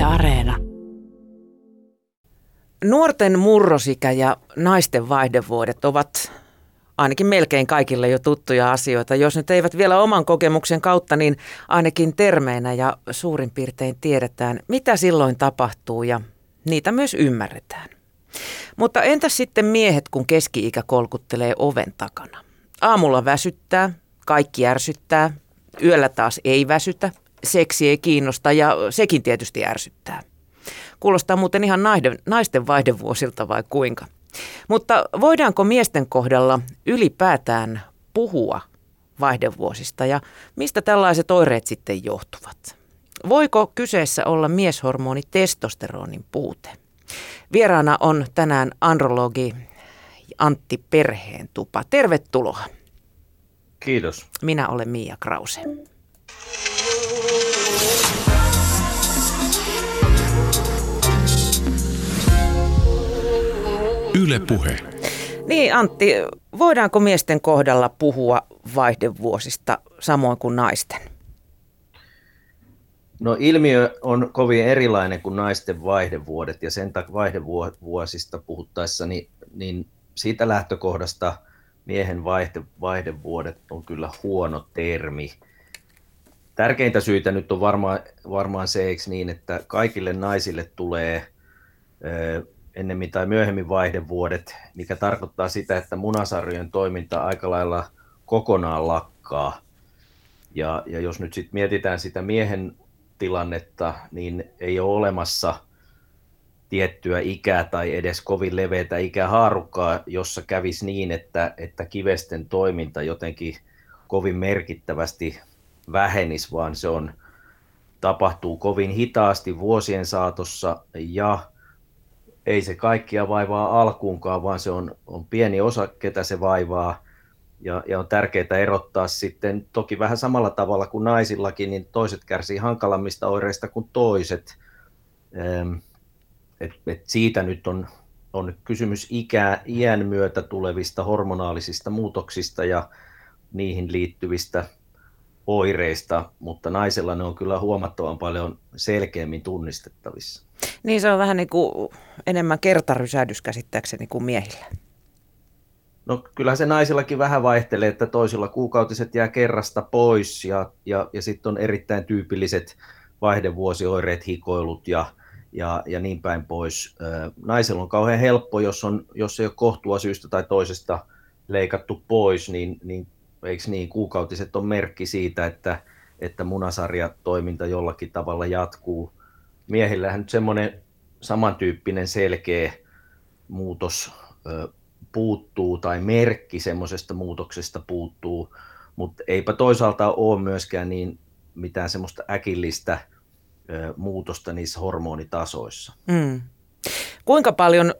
Yle Areena. Nuorten murrosikä ja naisten vaihdevuodet ovat ainakin melkein kaikille jo tuttuja asioita. Jos nyt eivät vielä oman kokemuksen kautta, niin ainakin termeinä ja suurin piirtein tiedetään, mitä silloin tapahtuu ja niitä myös ymmärretään. Mutta entäs sitten miehet, kun keski-ikä kolkuttelee oven takana? Aamulla väsyttää, kaikki ärsyttää, yöllä taas ei väsytä, seksi ei kiinnosta ja sekin tietysti ärsyttää. Kuulostaa muuten ihan naiden, naisten vaihdevuosilta vai kuinka? Mutta voidaanko miesten kohdalla ylipäätään puhua vaihdevuosista ja mistä tällaiset oireet sitten johtuvat? Voiko kyseessä olla mieshormoni testosteronin puute? Vieraana on tänään andrologi Antti Perheentupa. Tervetuloa. Kiitos. Minä olen Mia Krause. Yle Puhe. Niin Antti, voidaanko miesten kohdalla puhua vaihdevuosista samoin kuin naisten? No ilmiö on kovin erilainen kuin naisten vaihdevuodet ja sen takia vaihdevuosista puhuttaessa, niin, niin siitä lähtökohdasta miehen vaihde, vaihdevuodet on kyllä huono termi. Tärkeintä syytä nyt on varmaan, varmaan se, eikö niin, että kaikille naisille tulee ennemmin tai myöhemmin vaihdevuodet, mikä tarkoittaa sitä, että munasarjojen toiminta aika lailla kokonaan lakkaa. Ja, ja jos nyt sitten mietitään sitä miehen tilannetta, niin ei ole olemassa tiettyä ikää tai edes kovin leveätä ikähaarukkaa, jossa kävisi niin, että, että kivesten toiminta jotenkin kovin merkittävästi vähenisi, vaan se on, tapahtuu kovin hitaasti vuosien saatossa ja ei se kaikkia vaivaa alkuunkaan, vaan se on, on pieni osa, ketä se vaivaa. Ja, ja on tärkeää erottaa sitten, toki vähän samalla tavalla kuin naisillakin, niin toiset kärsii hankalammista oireista kuin toiset. Et, et siitä nyt on, on kysymys ikä, iän myötä tulevista hormonaalisista muutoksista ja niihin liittyvistä oireista, mutta naisella ne on kyllä huomattavan paljon selkeämmin tunnistettavissa. Niin se on vähän niin kuin enemmän kertarysähdys käsittääkseni kuin miehillä. No kyllä se naisillakin vähän vaihtelee, että toisilla kuukautiset jää kerrasta pois ja, ja, ja sitten on erittäin tyypilliset vaihdevuosioireet, hikoilut ja, ja, ja niin päin pois. Naisella on kauhean helppo, jos, on, jos ei ole kohtua syystä tai toisesta leikattu pois, niin, niin eikö niin, kuukautiset on merkki siitä, että, että munasarjatoiminta jollakin tavalla jatkuu. Miehillähän nyt semmoinen samantyyppinen selkeä muutos ö, puuttuu tai merkki semmoisesta muutoksesta puuttuu, mutta eipä toisaalta ole myöskään niin mitään semmoista äkillistä ö, muutosta niissä hormonitasoissa. Mm. Kuinka paljon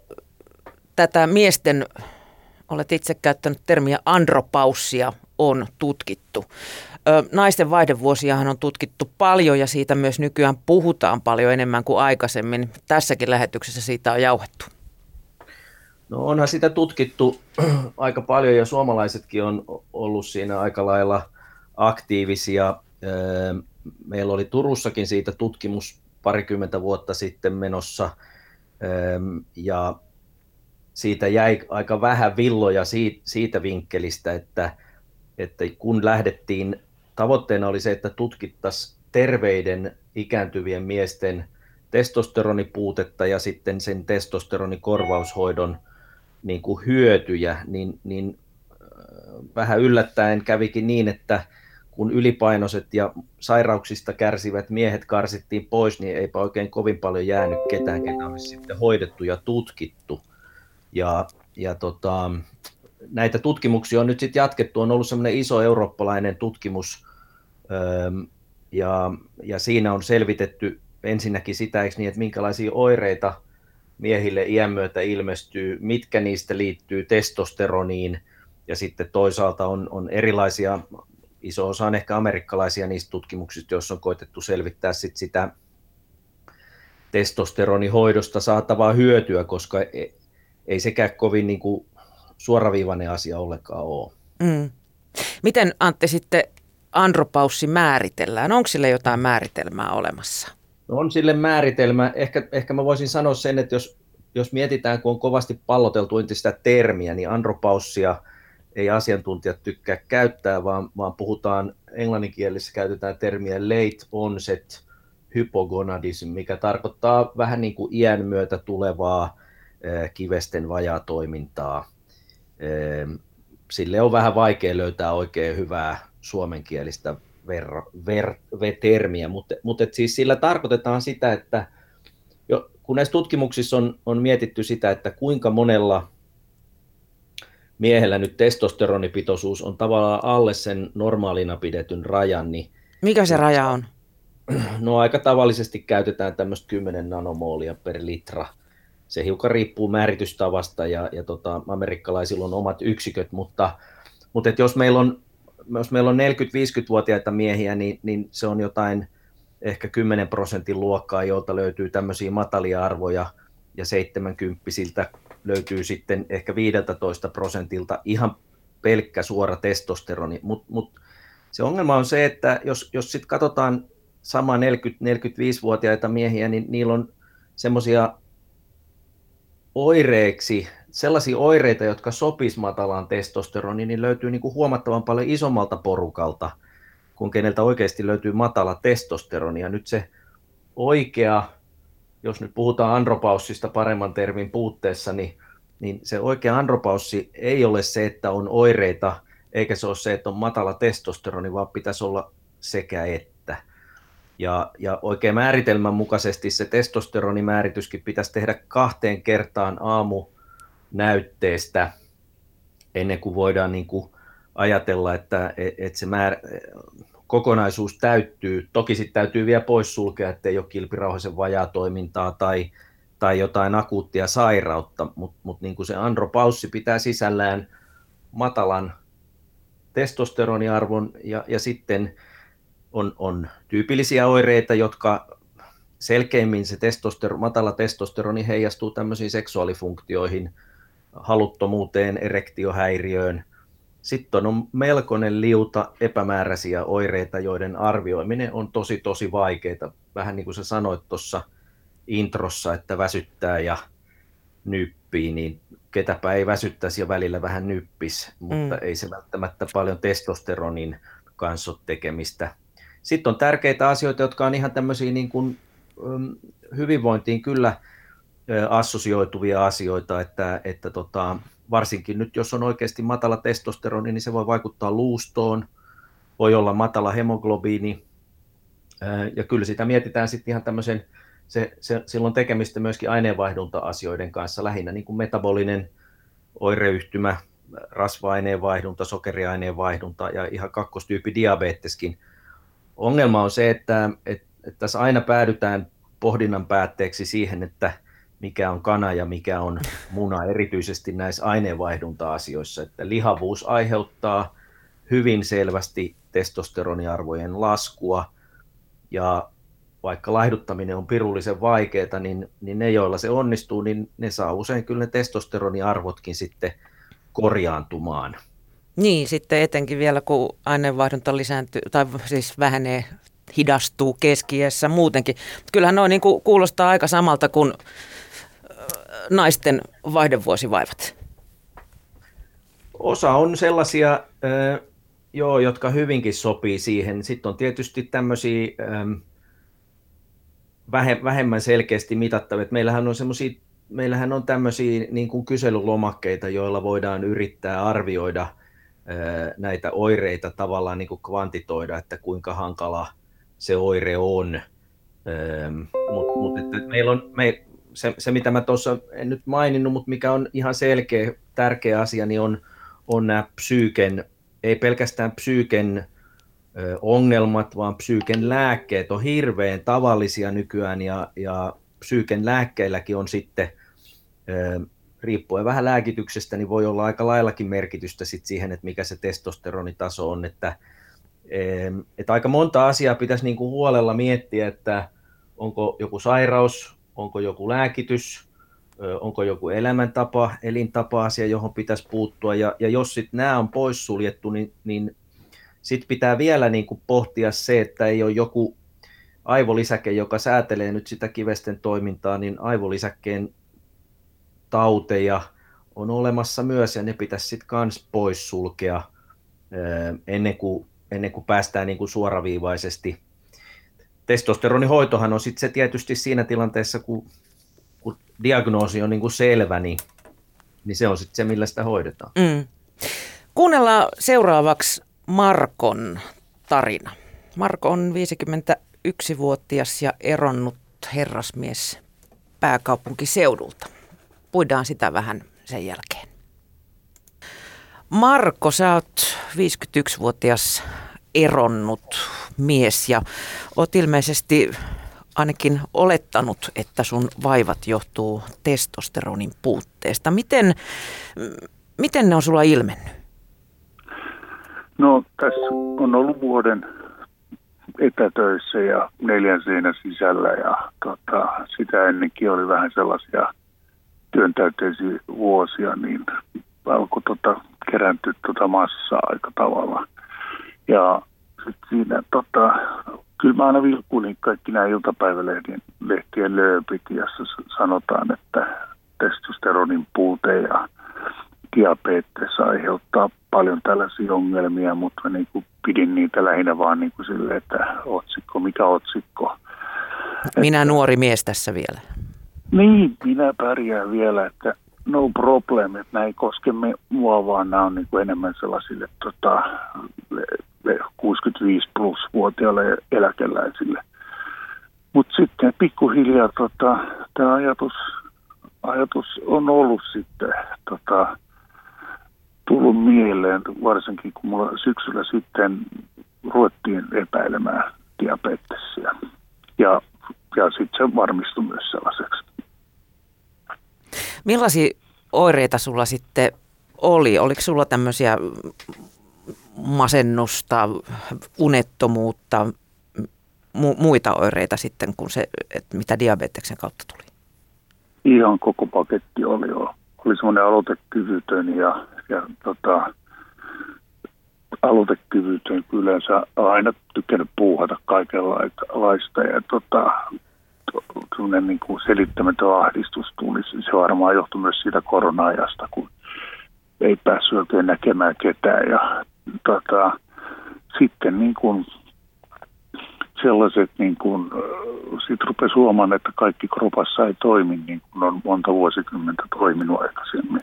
tätä miesten, olet itse käyttänyt termiä andropaussia, on tutkittu. Naisten vaihdevuosiahan on tutkittu paljon ja siitä myös nykyään puhutaan paljon enemmän kuin aikaisemmin. Tässäkin lähetyksessä siitä on jauhettu. No onhan sitä tutkittu aika paljon ja suomalaisetkin on ollut siinä aika lailla aktiivisia. Meillä oli Turussakin siitä tutkimus parikymmentä vuotta sitten menossa ja siitä jäi aika vähän villoja siitä vinkkelistä, että – että kun lähdettiin, tavoitteena oli se, että tutkittaisiin terveiden ikääntyvien miesten testosteronipuutetta ja sitten sen testosteronikorvaushoidon niin kuin hyötyjä, niin, niin vähän yllättäen kävikin niin, että kun ylipainoiset ja sairauksista kärsivät miehet karsittiin pois, niin eipä oikein kovin paljon jäänyt ketään, ketä olisi sitten hoidettu ja tutkittu. Ja, ja tota, näitä tutkimuksia on nyt sitten jatkettu, on ollut semmoinen iso eurooppalainen tutkimus, ja, ja siinä on selvitetty ensinnäkin sitä, eikö niin, että minkälaisia oireita miehille iän myötä ilmestyy, mitkä niistä liittyy testosteroniin, ja sitten toisaalta on, on erilaisia, iso osa on ehkä amerikkalaisia niistä tutkimuksista, joissa on koitettu selvittää sit sitä testosteronihoidosta saatavaa hyötyä, koska e, ei sekään kovin niin kuin suoraviivainen asia ollenkaan ole. Mm. Miten Antti sitten andropaussi määritellään? Onko sille jotain määritelmää olemassa? No on sille määritelmä. Ehkä, ehkä mä voisin sanoa sen, että jos, jos mietitään, kun on kovasti palloteltu sitä termiä, niin andropaussia ei asiantuntijat tykkää käyttää, vaan, vaan puhutaan englanninkielisessä käytetään termiä late onset hypogonadism, mikä tarkoittaa vähän niin kuin iän myötä tulevaa kivesten vajaatoimintaa. Sille on vähän vaikea löytää oikein hyvää suomenkielistä ver, ver, ver, termiä, mutta, mutta et siis sillä tarkoitetaan sitä, että jo, kun näissä tutkimuksissa on, on mietitty sitä, että kuinka monella miehellä nyt testosteronipitoisuus on tavallaan alle sen normaalina pidetyn rajan, niin mikä se raja on? No aika tavallisesti käytetään tämmöistä 10 nanomoolia per litra. Se hiukan riippuu määritystavasta ja, ja tota, amerikkalaisilla on omat yksiköt, mutta, mutta et jos meillä on, jos meillä on 40-50-vuotiaita miehiä, niin, niin se on jotain ehkä 10 prosentin luokkaa, jolta löytyy tämmöisiä matalia arvoja ja 70 löytyy sitten ehkä 15 prosentilta ihan pelkkä suora testosteroni, mutta mut se ongelma on se, että jos, jos sitten katsotaan sama 40-45-vuotiaita miehiä, niin niillä on semmoisia oireeksi, sellaisia oireita, jotka sopis matalaan testosteroniin, niin löytyy niin kuin huomattavan paljon isommalta porukalta, kun keneltä oikeasti löytyy matala testosteroni. Ja nyt se oikea, jos nyt puhutaan andropaussista paremman termin puutteessa, niin, niin se oikea andropaussi ei ole se, että on oireita, eikä se ole se, että on matala testosteroni, vaan pitäisi olla sekä että. Ja, ja oikein määritelmän mukaisesti se testosteronimäärityskin pitäisi tehdä kahteen kertaan aamunäytteestä ennen kuin voidaan niin kuin ajatella, että, että se määr, kokonaisuus täyttyy. Toki sitten täytyy vielä poissulkea, että ei ole kilpirauhasen vajaatoimintaa tai, tai jotain akuuttia sairautta, mutta mut niin se andropaussi pitää sisällään matalan testosteroniarvon ja, ja sitten on, on tyypillisiä oireita, jotka selkeimmin se testoster- matala testosteroni heijastuu tämmöisiin seksuaalifunktioihin, haluttomuuteen, erektiohäiriöön. Sitten on melkoinen liuta epämääräisiä oireita, joiden arvioiminen on tosi tosi vaikeaa. Vähän niin kuin sä sanoit tuossa introssa, että väsyttää ja nyppii, niin ketäpä ei väsyttäisi ja välillä vähän nyppis, mutta mm. ei se välttämättä paljon testosteronin kanssa tekemistä. Sitten on tärkeitä asioita, jotka on ihan tämmöisiä niin kuin, hyvinvointiin kyllä assosioituvia asioita, että, että tota, varsinkin nyt jos on oikeasti matala testosteroni, niin se voi vaikuttaa luustoon, voi olla matala hemoglobiini, ja kyllä sitä mietitään sitten ihan tämmöisen, se, se, silloin tekemistä myöskin aineenvaihdunta-asioiden kanssa, lähinnä niin kuin metabolinen oireyhtymä, rasva-aineenvaihdunta, sokeriaineenvaihdunta ja ihan kakkostyyppi diabeteskin – ongelma on se, että, että, että tässä aina päädytään pohdinnan päätteeksi siihen, että mikä on kana ja mikä on muna, erityisesti näissä aineenvaihdunta-asioissa. Että lihavuus aiheuttaa hyvin selvästi testosteroniarvojen laskua, ja vaikka laihduttaminen on pirullisen vaikeaa, niin, niin ne, joilla se onnistuu, niin ne saa usein kyllä ne testosteroniarvotkin sitten korjaantumaan. Niin, sitten etenkin vielä kun aineenvaihdunta lisääntyy, tai siis vähenee, hidastuu keskiessä muutenkin. Kyllähän noin niin kuulostaa aika samalta kuin naisten vaihdevuosivaivat. Osa on sellaisia, joo, jotka hyvinkin sopii siihen. Sitten on tietysti tämmöisiä vähemmän selkeästi mitattavia. Meillähän on semmoisia meillähän on tämmöisiä niin kuin kyselylomakkeita, joilla voidaan yrittää arvioida – näitä oireita tavallaan niin kuin kvantitoida, että kuinka hankala se oire on. Mutta mut, meillä on, me, se, se, mitä mä tuossa en nyt maininnut, mutta mikä on ihan selkeä, tärkeä asia, niin on, on nämä psyyken, ei pelkästään psyyken ongelmat, vaan psyyken lääkkeet on hirveän tavallisia nykyään ja, ja psyyken lääkkeilläkin on sitten riippuen vähän lääkityksestä, niin voi olla aika laillakin merkitystä sit siihen, että mikä se testosteronitaso on. Että, että aika monta asiaa pitäisi niin kuin huolella miettiä, että onko joku sairaus, onko joku lääkitys, onko joku elämäntapa, elintapa-asia, johon pitäisi puuttua. Ja, ja jos sitten nämä on poissuljettu, niin, niin sitten pitää vielä niin kuin pohtia se, että ei ole joku aivolisäke, joka säätelee nyt sitä kivesten toimintaa, niin aivolisäkkeen tauteja on olemassa myös ja ne pitäisi sitten kans poissulkea ennen kuin, ennen kuin päästään niin kuin suoraviivaisesti. Testosteronihoitohan on sitten se tietysti siinä tilanteessa, kun, kun diagnoosi on niin kuin selvä, niin, niin se on sitten se, millä sitä hoidetaan. Mm. Kuunnellaan seuraavaksi Markon tarina. Marko on 51-vuotias ja eronnut herrasmies pääkaupunkiseudulta. Puidaan sitä vähän sen jälkeen. Marko, sä oot 51-vuotias eronnut mies ja oot ilmeisesti ainakin olettanut, että sun vaivat johtuu testosteronin puutteesta. Miten, miten ne on sulla ilmennyt? No tässä on ollut vuoden etätöissä ja neljän seinän sisällä ja tota, sitä ennenkin oli vähän sellaisia työntäyteisiä vuosia, niin alkoi tota, kerääntyä tota massaa aika tavalla. Ja sitten siinä tota, kyllä mä aina vilkuilin kaikki nämä iltapäivälehtien lehtien lööpit, jossa sanotaan, että testosteronin puute ja diabetes aiheuttaa paljon tällaisia ongelmia, mutta niin kuin pidin niitä lähinnä vaan niin kuin sille, että otsikko, mikä otsikko. Minä että, nuori mies tässä vielä. Niin, minä pärjään vielä, että no problem, että ei koske me, mua, vaan nämä on niin kuin enemmän sellaisille tota, 65 plus vuotiaille eläkeläisille. Mutta sitten pikkuhiljaa tota, tämä ajatus, ajatus on ollut sitten tota, tullut mieleen, varsinkin kun mulla syksyllä sitten ruvettiin epäilemään diabetesia. Ja, ja sitten se varmistui myös sellaiseksi. Millaisia oireita sulla sitten oli? Oliko sulla tämmöisiä masennusta, unettomuutta, mu- muita oireita sitten kuin se, että mitä diabeteksen kautta tuli? Ihan koko paketti oli jo. Oli semmoinen aloitekyvytön ja ja tota, aloitekyvytön yleensä aina tykännyt puuhata kaikenlaista. Ja tota, sellainen niin kuin selittämätön ahdistus tuli. Se varmaan johtui myös siitä korona-ajasta, kun ei päässyt oikein näkemään ketään. Ja tota, sitten niin kuin sellaiset, niin kuin, sitten rupesi huomaan, että kaikki kropassa ei toimi niin kuin on monta vuosikymmentä toiminut aikaisemmin.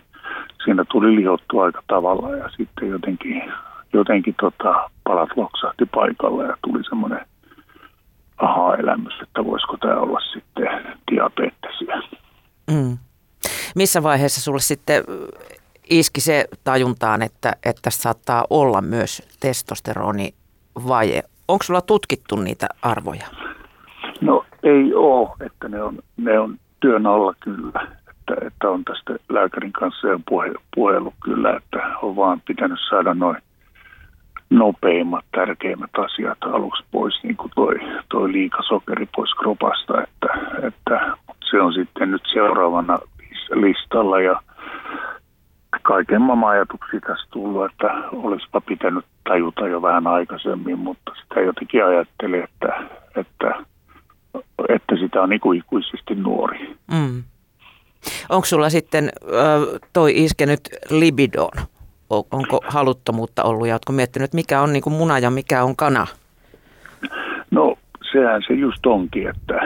Siinä tuli lihottua aika tavalla ja sitten jotenkin, jotenkin tota, palat loksahti paikalle ja tuli semmoinen aha-elämys, että voisiko tämä olla sitten diabetesia. Mm. Missä vaiheessa sulle sitten iski se tajuntaan, että, että saattaa olla myös testosteronivaje? Onko sulla tutkittu niitä arvoja? No ei ole, että ne on, ne on työn alla kyllä että, että on tästä lääkärin kanssa jo puhe, puhellut kyllä, että on vaan pitänyt saada noin nopeimmat, tärkeimmät asiat aluksi pois, niin kuin toi, toi liikasokeri pois kropasta, että, että se on sitten nyt seuraavana listalla ja kaiken maailman ajatuksia tässä tullut, että olisipa pitänyt tajuta jo vähän aikaisemmin, mutta sitä jotenkin ajattelin, että, että, että sitä on ikuisesti nuori. Mm. Onko sulla sitten toi iskenyt libidoon? Onko haluttomuutta ollut ja oletko miettinyt, mikä on niin kuin muna ja mikä on kana? No sehän se just onkin, että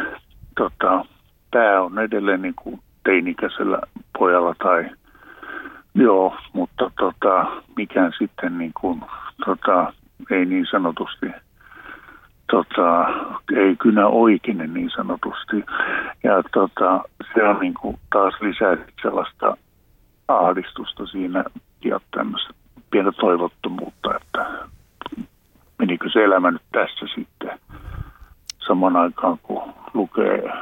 tota, tämä on edelleen niin kuin teinikäisellä pojalla tai joo, mutta tota, mikään sitten niin kuin, tota, ei niin sanotusti tota, ei kynä oikeinen niin sanotusti. Ja tota, se on niin kuin taas lisää sellaista ahdistusta siinä ja tämmöistä pientä toivottomuutta, että menikö se elämä nyt tässä sitten saman aikaan, kun lukee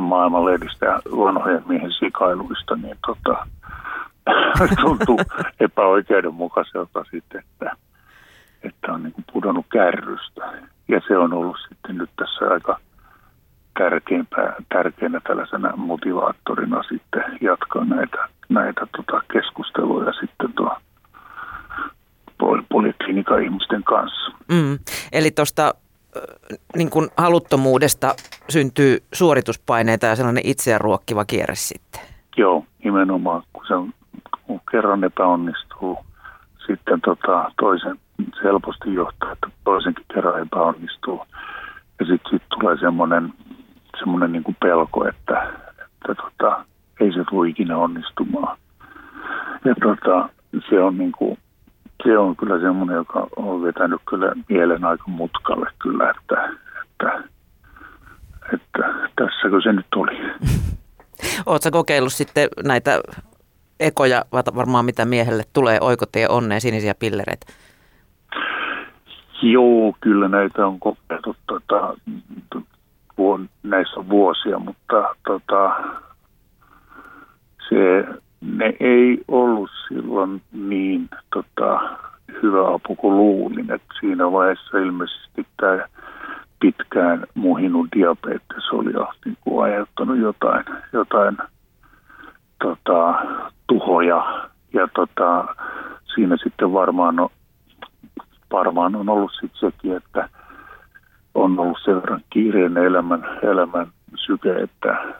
maailmanlehdistä ja vanhojen miehen sikailuista, niin tota, tuntuu epäoikeudenmukaiselta sitten, että, että on niin pudonnut kärrystä. Ja se on ollut sitten nyt tässä aika tärkeimpää, tärkeänä tällaisena motivaattorina sitten jatkaa näitä, näitä tota keskusteluja sitten tuo poliklinikan ihmisten kanssa. Mm. Eli tuosta niin kuin haluttomuudesta syntyy suorituspaineita ja sellainen itseään ruokkiva kierre sitten. Joo, nimenomaan. Kun se on, kun kerran epäonnistuu, sitten tota, toisen, se helposti johtaa, että toisenkin kerran epäonnistuu. Ja sitten sit tulee semmoinen, semmoinen niin kuin pelko, että, että tota, ei se tule ikinä onnistumaan. Ja tota, se on niin kuin, se on kyllä semmoinen, joka on vetänyt kyllä mielen aika mutkalle kyllä, että, että, että tässäkö se nyt oli. Oletko kokeillut sitten näitä ekoja, varmaan mitä miehelle tulee, oikotie onneen, sinisiä pillereitä? Joo, kyllä näitä on kokeiltu. Tota, näissä on vuosia, mutta tota, se ne ei ollut silloin niin tota, hyvä apu kuin luulin. Et siinä vaiheessa ilmeisesti tämä pitkään muhinut diabetes oli jo niin kuin aiheuttanut jotain, jotain tota, tuhoja. Ja tota, siinä sitten varmaan on, varmaan on ollut sitten sekin, että on ollut sen verran kiireinen elämän, elämän syke, että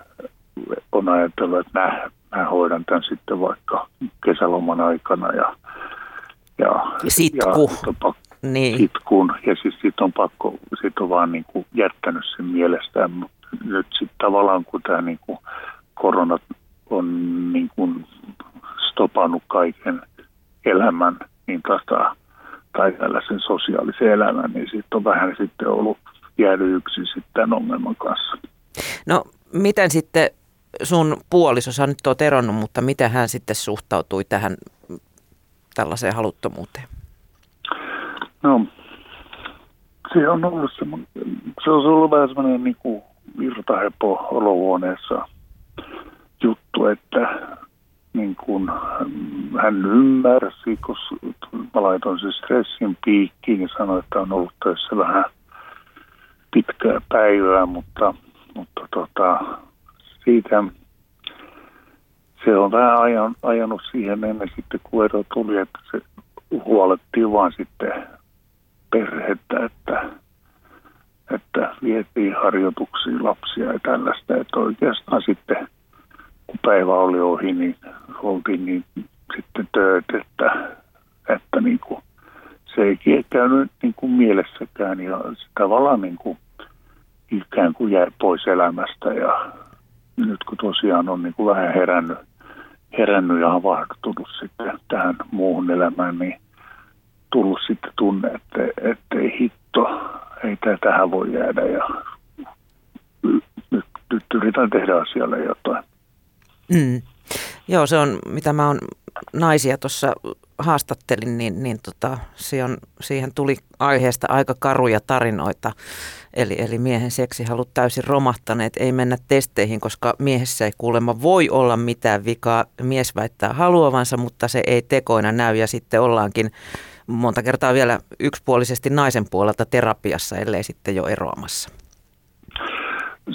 on ajatellut, että nämä mä hoidan tämän sitten vaikka kesäloman aikana ja, ja, Sitku. ja pakko, niin. sitkun. Ja siis sitten on pakko, sit on vaan niin kuin jättänyt sen mielestään, mutta nyt sitten tavallaan kun tämä niin kuin korona on niin kuin stopannut kaiken elämän, niin tota, tai tällaisen sosiaalisen elämän, niin sitten on vähän sitten ollut jäänyt yksin sitten tämän ongelman kanssa. No miten sitten sun puoliso, sä nyt oot eronnut, mutta miten hän sitten suhtautui tähän tällaiseen haluttomuuteen? No, se on ollut semmoinen, se on ollut vähän semmoinen niin kuin virtahepo olohuoneessa juttu, että niin kuin hän ymmärsi, kun mä laitoin sen stressin piikkiin ja sanoin, että on ollut töissä vähän pitkää päivää, mutta, mutta tota, siitä se on vähän ajan, ajanut siihen ennen sitten, kun ero tuli, että se huolettiin vaan sitten perhettä, että, että vietiin harjoituksiin lapsia ja tällaista. Että oikeastaan sitten, kun päivä oli ohi, niin oltiin niin sitten tööt, että, että niin kuin, se ei käynyt niin kuin mielessäkään ja se tavallaan niin kuin ikään kuin jäi pois elämästä ja nyt kun tosiaan on niin kuin vähän herännyt, herännyt ja havahtunut sitten tähän muuhun elämään, niin tullut sitten tunne, että, että ei hitto, ei tämä tähän voi jäädä ja nyt, nyt yritän tehdä asialle jotain. Mm. Joo, se on, mitä mä oon naisia tuossa haastattelin, niin, niin tota, on, siihen tuli aiheesta aika karuja tarinoita. Eli, eli miehen seksihalut täysin romahtaneet, ei mennä testeihin, koska miehessä ei kuulemma voi olla mitään vikaa. Mies väittää haluavansa, mutta se ei tekoina näy ja sitten ollaankin monta kertaa vielä yksipuolisesti naisen puolelta terapiassa, ellei sitten jo eroamassa.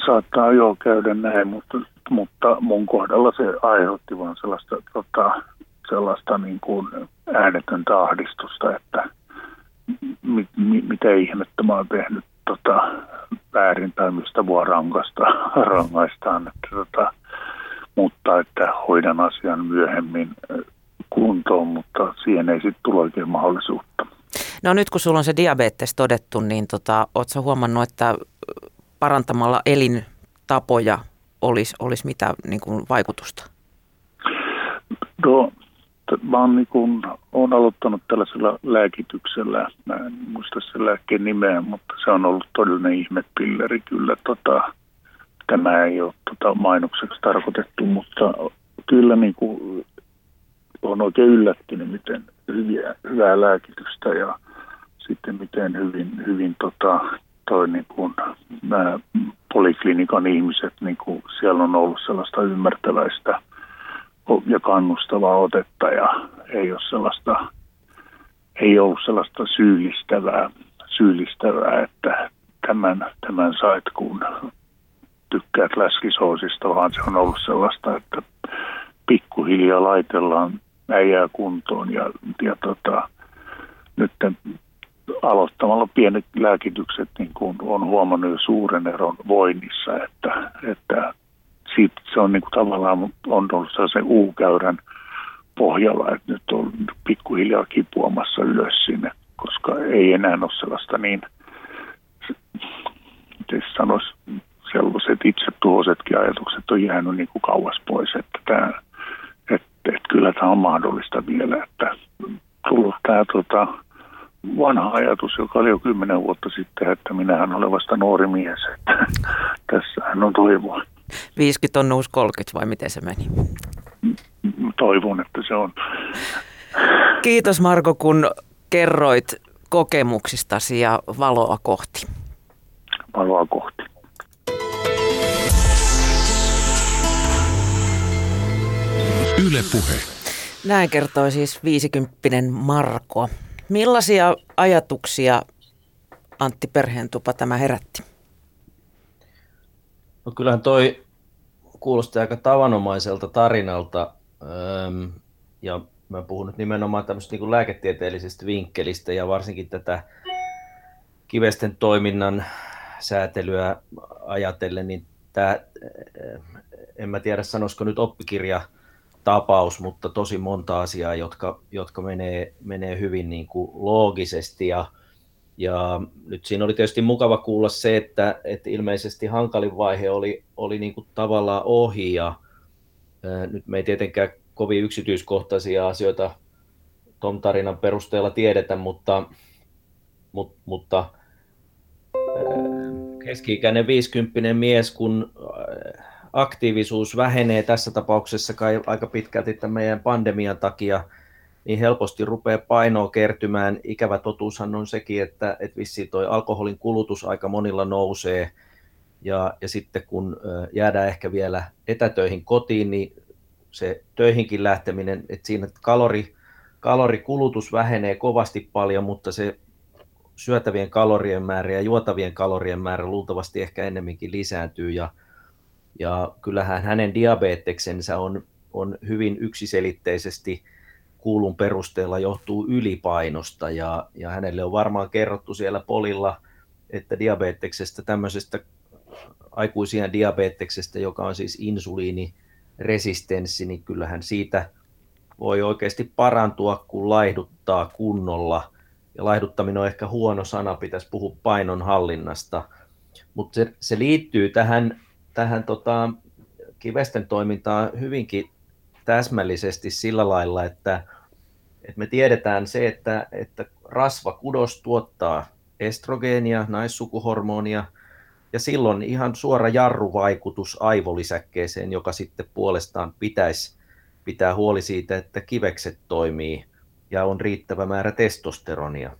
Saattaa jo käydä näin, mutta, mutta mun kohdalla se aiheutti vaan sellaista tota, sellaista niin kuin äänetöntä ahdistusta, että mit, mit, mitä ihmettä mä oon tehnyt tota, väärin tai mistä voi rankasta, rangaistaan. Että, tota, mutta että hoidan asian myöhemmin kuntoon, mutta siihen ei sitten tule oikein mahdollisuutta. No nyt kun sulla on se diabetes todettu, niin tota, ootko huomannut, että parantamalla elintapoja olisi, olisi mitä niin kuin vaikutusta? No mä oon, niin kun, oon aloittanut tällaisella lääkityksellä, mä en muista sen lääkkeen nimeä, mutta se on ollut todellinen ihmepilleri kyllä. Tota, tämä ei ole tota, mainokseksi tarkoitettu, mutta kyllä niin kuin, on oikein yllättynyt, miten hyviä, hyvää lääkitystä ja sitten miten hyvin, hyvin tota, toi niin kuin, nämä poliklinikan ihmiset, niin kuin, siellä on ollut sellaista ymmärtäväistä ja kannustavaa otetta ja ei ole sellaista, ei ollut sellaista syyllistävää, syyllistävää että tämän, tämän sait kun tykkäät läskisoosista, vaan se on ollut sellaista, että pikkuhiljaa laitellaan äijää kuntoon ja, ja tota, nyt aloittamalla pienet lääkitykset niin kuin on huomannut suuren eron voinnissa, että, että siitä se on niin kuin tavallaan on ollut se U-käyrän pohjalla, että nyt on pikkuhiljaa kipuamassa ylös sinne, koska ei enää ole sellaista niin, miten sanoisi, sellaiset itse tuhoisetkin ajatukset on jäänyt niin kuin kauas pois, että, tämä, että, että kyllä tämä on mahdollista vielä, että tullut tämä tota, vanha ajatus, joka oli jo kymmenen vuotta sitten, että minähän olen vasta nuori mies, että tässähän on toivoa. 50 on uusi 30 vai miten se meni? Toivon, että se on. Kiitos Marko, kun kerroit kokemuksistasi ja valoa kohti. Valoa kohti. Yle Puhe. Näin kertoi siis 50 Marko. Millaisia ajatuksia Antti Perheentupa tämä herätti? No kyllähän toi kuulosti aika tavanomaiselta tarinalta. ja mä puhun nyt nimenomaan tämmöistä niin lääketieteellisestä vinkkelistä ja varsinkin tätä kivesten toiminnan säätelyä ajatellen, niin tämä, en mä tiedä sanoisiko nyt oppikirja tapaus, mutta tosi monta asiaa, jotka, jotka menee, menee hyvin niin kuin loogisesti. Ja, ja nyt siinä oli tietysti mukava kuulla se, että, että ilmeisesti hankalin vaihe oli, oli niin kuin tavallaan ohi. Ja ää, nyt me ei tietenkään kovin yksityiskohtaisia asioita Tom tarinan perusteella tiedetä, mutta, mutta, mutta keski-ikäinen 50 mies, kun aktiivisuus vähenee tässä tapauksessa kai aika pitkälti tämän meidän pandemian takia, niin helposti rupeaa painoa kertymään. Ikävä totuushan on sekin, että, että vissiin toi alkoholin kulutus aika monilla nousee, ja, ja sitten kun jäädään ehkä vielä etätöihin kotiin, niin se töihinkin lähteminen, että siinä kalori, kalorikulutus vähenee kovasti paljon, mutta se syötävien kalorien määrä ja juotavien kalorien määrä luultavasti ehkä ennemminkin lisääntyy, ja, ja kyllähän hänen diabeteksensä on, on hyvin yksiselitteisesti kuulun perusteella johtuu ylipainosta ja, ja hänelle on varmaan kerrottu siellä polilla, että diabeteksestä, tämmöisestä aikuisien diabeteksestä, joka on siis insuliiniresistenssi, niin kyllähän siitä voi oikeasti parantua, kun laihduttaa kunnolla. Ja laihduttaminen on ehkä huono sana, pitäisi puhua painon hallinnasta. Mutta se, se liittyy tähän tähän tota, kivesten toimintaan hyvinkin täsmällisesti sillä lailla, että, että me tiedetään se, että, että rasvakudos tuottaa estrogeenia, naissukuhormonia, ja silloin ihan suora jarruvaikutus aivolisäkkeeseen, joka sitten puolestaan pitäisi pitää huoli siitä, että kivekset toimii ja on riittävä määrä testosteronia.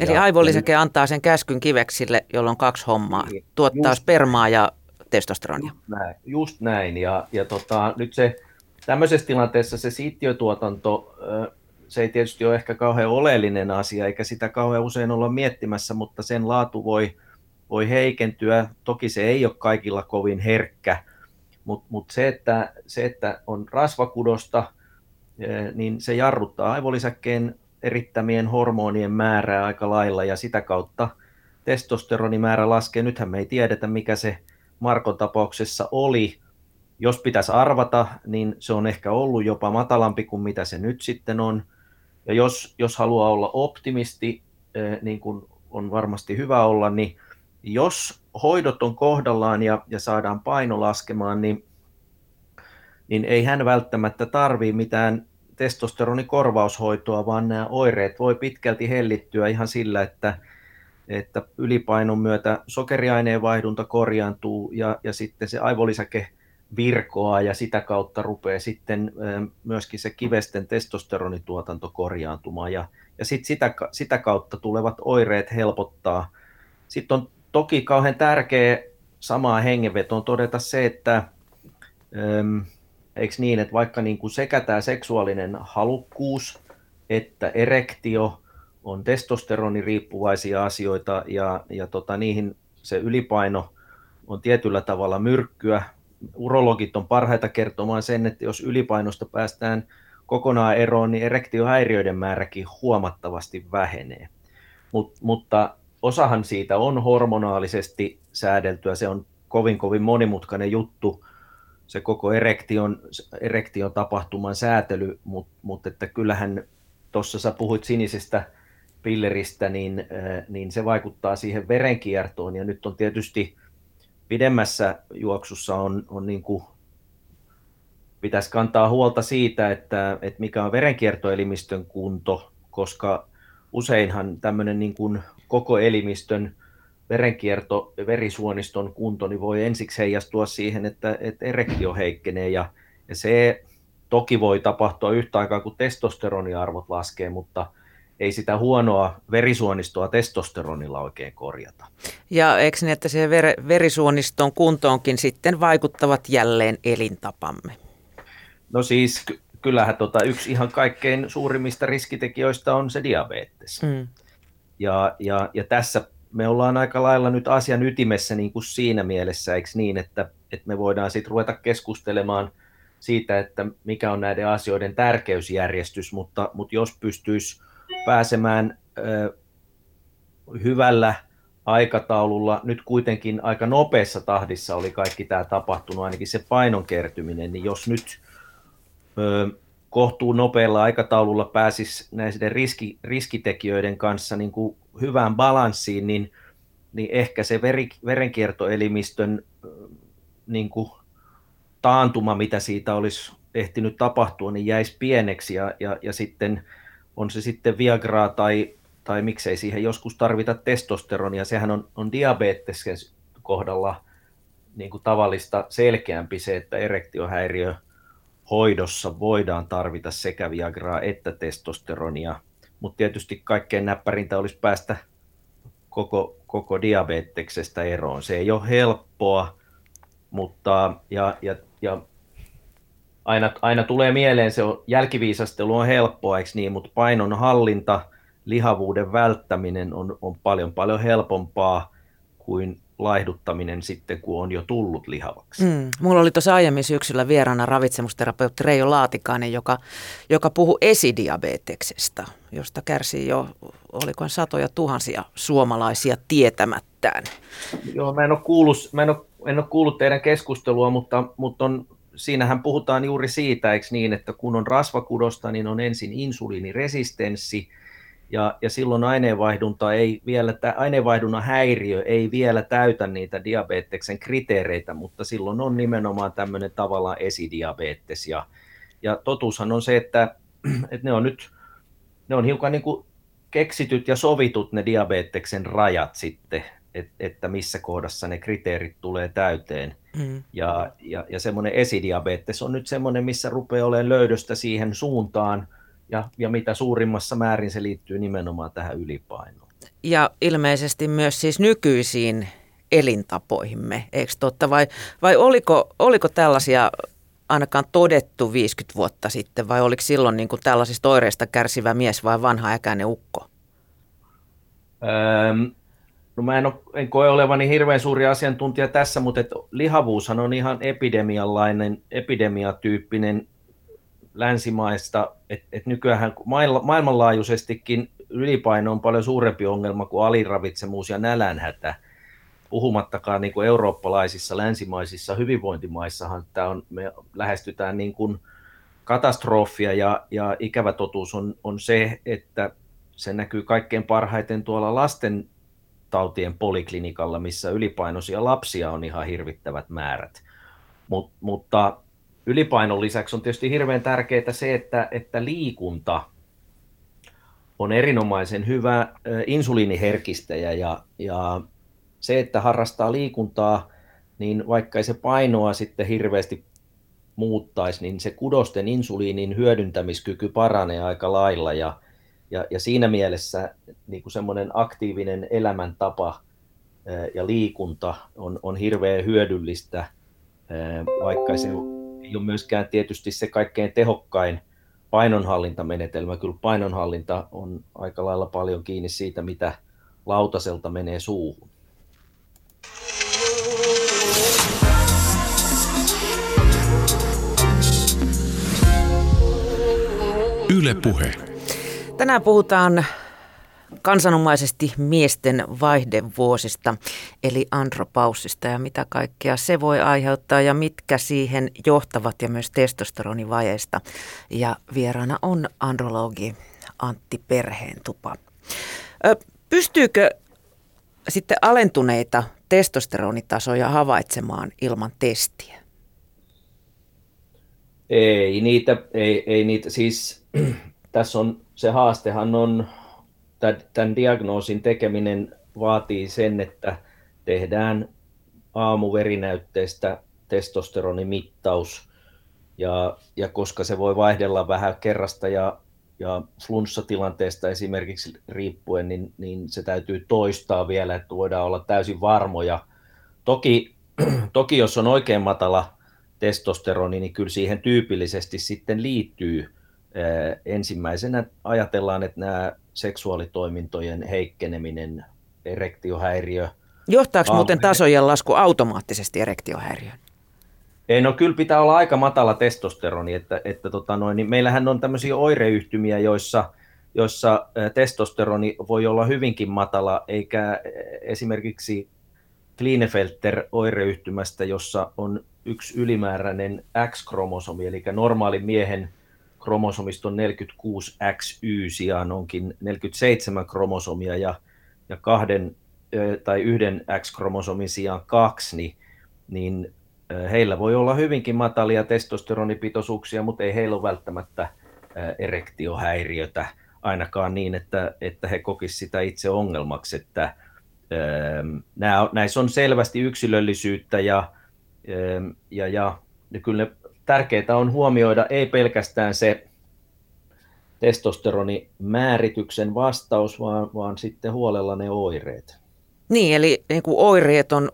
Eli ja, aivolisäke antaa sen käskyn kiveksille, jolloin kaksi hommaa. Niin, tuottaa just, spermaa ja testosteronia. Näin, just näin. ja, ja tota, nyt se tämmöisessä tilanteessa se siittiötuotanto, se ei tietysti ole ehkä kauhean oleellinen asia, eikä sitä kauhean usein olla miettimässä, mutta sen laatu voi, voi heikentyä. Toki se ei ole kaikilla kovin herkkä, mutta mut se, että, se, että on rasvakudosta, niin se jarruttaa aivolisäkkeen erittämien hormonien määrää aika lailla ja sitä kautta testosteronimäärä laskee. Nythän me ei tiedetä, mikä se Markon tapauksessa oli. Jos pitäisi arvata, niin se on ehkä ollut jopa matalampi kuin mitä se nyt sitten on. Ja jos, jos haluaa olla optimisti, niin kuin on varmasti hyvä olla, niin jos hoidot on kohdallaan ja, ja saadaan paino laskemaan, niin, niin ei hän välttämättä tarvitse mitään testosteronikorvaushoitoa, vaan nämä oireet voi pitkälti hellittyä ihan sillä, että että ylipainon myötä sokeriaineen vaihdunta korjaantuu ja, ja sitten se aivolisäke virkoaa ja sitä kautta rupeaa sitten myöskin se kivesten testosteronituotanto korjaantumaan ja, ja sitten sitä, sitä kautta tulevat oireet helpottaa. Sitten on toki kauhean tärkeä samaa hengenvetoon todeta se, että eikö niin, että vaikka niin kuin sekä tämä seksuaalinen halukkuus että erektio on testosteroniriippuvaisia asioita ja, ja tota, niihin se ylipaino on tietyllä tavalla myrkkyä. Urologit on parhaita kertomaan sen, että jos ylipainosta päästään kokonaan eroon, niin erektiohäiriöiden määräkin huomattavasti vähenee. Mut, mutta osahan siitä on hormonaalisesti säädeltyä, se on kovin kovin monimutkainen juttu, se koko erektion, erektion tapahtuman säätely, mutta mut että kyllähän tuossa sä puhuit sinisestä pilleristä, niin, niin se vaikuttaa siihen verenkiertoon. Ja nyt on tietysti pidemmässä juoksussa on, on niin kuin, pitäisi kantaa huolta siitä, että, että mikä on verenkiertoelimistön kunto, koska useinhan tämmöinen niin kuin koko elimistön verenkierto, verisuoniston kunto, niin voi ensiksi heijastua siihen, että, että erektio heikkenee. Ja, ja se toki voi tapahtua yhtä aikaa, kun testosteroniarvot laskee, mutta ei sitä huonoa verisuonistoa testosteronilla oikein korjata. Ja eikö niin, että se ver- verisuoniston kuntoonkin sitten vaikuttavat jälleen elintapamme? No siis kyllähän tota, yksi ihan kaikkein suurimmista riskitekijöistä on se diabetes. Mm. Ja, ja, ja tässä me ollaan aika lailla nyt asian ytimessä niin kuin siinä mielessä, eikö niin, että, että me voidaan sitten ruveta keskustelemaan siitä, että mikä on näiden asioiden tärkeysjärjestys, mutta, mutta jos pystyisi pääsemään ö, hyvällä aikataululla, nyt kuitenkin aika nopeassa tahdissa oli kaikki tämä tapahtunut, ainakin se painon kertyminen, niin jos nyt ö, kohtuu nopealla aikataululla pääsisi näiden riski, riskitekijöiden kanssa niin kuin hyvään balanssiin, niin, niin ehkä se veri, verenkiertoelimistön niin kuin taantuma, mitä siitä olisi ehtinyt tapahtua, niin jäisi pieneksi ja, ja, ja sitten on se sitten Viagraa tai, tai miksei siihen joskus tarvita testosteronia, sehän on, on diabeteksen kohdalla niin kuin tavallista selkeämpi se, että erektiohäiriö hoidossa voidaan tarvita sekä Viagraa että testosteronia, mutta tietysti kaikkein näppärintä olisi päästä koko, koko diabeteksestä eroon. Se ei ole helppoa, mutta ja, ja, ja aina, aina tulee mieleen, se on, jälkiviisastelu on helppoa, eikö niin, mutta painon hallinta, lihavuuden välttäminen on, on paljon paljon helpompaa kuin laihduttaminen sitten, kun on jo tullut lihavaksi. Mm. Mulla oli tuossa aiemmin syksyllä vieraana ravitsemusterapeutti Reijo Laatikainen, joka, joka puhui esidiabeteksesta, josta kärsii jo, oliko satoja tuhansia suomalaisia tietämättään. Joo, mä en ole kuullut, mä en ole, en ole kuullut teidän keskustelua, mutta, mutta on, siinähän puhutaan juuri siitä, eikö niin, että kun on rasvakudosta, niin on ensin insuliiniresistenssi, ja, ja silloin aineenvaihdunta ei vielä, aineenvaihdunnan häiriö ei vielä täytä niitä diabeteksen kriteereitä, mutta silloin on nimenomaan tämmöinen tavallaan esidiabetes. Ja, ja totuushan on se, että, että ne on nyt ne on hiukan niin kuin keksityt ja sovitut ne diabeteksen rajat sitten, että, että missä kohdassa ne kriteerit tulee täyteen. Mm. Ja, ja, ja semmoinen esidiabetes on nyt semmoinen, missä rupeaa olemaan löydöstä siihen suuntaan – ja, ja mitä suurimmassa määrin se liittyy nimenomaan tähän ylipainoon. Ja ilmeisesti myös siis nykyisiin elintapoihimme, eikö totta? Vai, vai oliko, oliko tällaisia ainakaan todettu 50 vuotta sitten, vai oliko silloin niin kuin tällaisista oireista kärsivä mies vai vanha äkäinen ukko? Öö, no mä en, ole, en koe olevani hirveän suuri asiantuntija tässä, mutta et lihavuushan on ihan epidemialainen, epidemiatyyppinen länsimaista, että et nykyään maailmanlaajuisestikin ylipaino on paljon suurempi ongelma kuin aliravitsemus ja nälänhätä, puhumattakaan niin kuin eurooppalaisissa, länsimaisissa hyvinvointimaissahan tämä on, me lähestytään niin kuin katastrofia ja, ja ikävä totuus on, on se, että se näkyy kaikkein parhaiten tuolla lasten tautien poliklinikalla, missä ylipainoisia lapsia on ihan hirvittävät määrät. Mut, mutta ylipainon lisäksi on tietysti hirveän tärkeää se, että, että liikunta on erinomaisen hyvä insuliiniherkistäjä ja, ja se, että harrastaa liikuntaa, niin vaikka ei se painoa sitten hirveästi muuttaisi, niin se kudosten insuliinin hyödyntämiskyky paranee aika lailla ja, ja, ja siinä mielessä niin kuin semmoinen aktiivinen elämäntapa ja liikunta on, on hirveän hyödyllistä, vaikka se ei ole myöskään tietysti se kaikkein tehokkain painonhallintamenetelmä. Kyllä painonhallinta on aika lailla paljon kiinni siitä, mitä lautaselta menee suuhun. Yle Puhe. Tänään puhutaan kansanomaisesti miesten vaihdevuosista, eli andropaussista ja mitä kaikkea se voi aiheuttaa ja mitkä siihen johtavat ja myös testosteronivajeista. Ja vieraana on andrologi Antti Perheentupa. Pystyykö sitten alentuneita testosteronitasoja havaitsemaan ilman testiä? Ei niitä, ei, ei niitä, siis tässä on, se haastehan on, tämän diagnoosin tekeminen vaatii sen, että tehdään aamuverinäytteestä testosteronimittaus, ja, ja koska se voi vaihdella vähän kerrasta ja, ja flunssatilanteesta esimerkiksi riippuen, niin, niin se täytyy toistaa vielä, että voidaan olla täysin varmoja. Toki, toki jos on oikein matala testosteroni, niin kyllä siihen tyypillisesti sitten liittyy ensimmäisenä ajatellaan, että nämä seksuaalitoimintojen heikkeneminen, erektiohäiriö. Johtaako muuten tasojen lasku automaattisesti erektiohäiriöön? Ei, no kyllä pitää olla aika matala testosteroni, että, että tota noin, niin meillähän on tämmöisiä oireyhtymiä, joissa, joissa testosteroni voi olla hyvinkin matala, eikä esimerkiksi Klinefelter oireyhtymästä, jossa on yksi ylimääräinen X-kromosomi, eli normaali miehen kromosomiston 46XY sijaan onkin 47 kromosomia ja, ja kahden tai yhden X-kromosomin sijaan kaksi, niin, niin heillä voi olla hyvinkin matalia testosteronipitoisuuksia, mutta ei heillä ole välttämättä erektiohäiriötä ainakaan niin, että, että he kokisivat sitä itse ongelmaksi, että näissä on selvästi yksilöllisyyttä ja, ja, ja, ja kyllä ne tärkeää on huomioida ei pelkästään se testosteronimäärityksen vastaus, vaan, vaan sitten huolella ne oireet. Niin, eli niin kuin oireet on,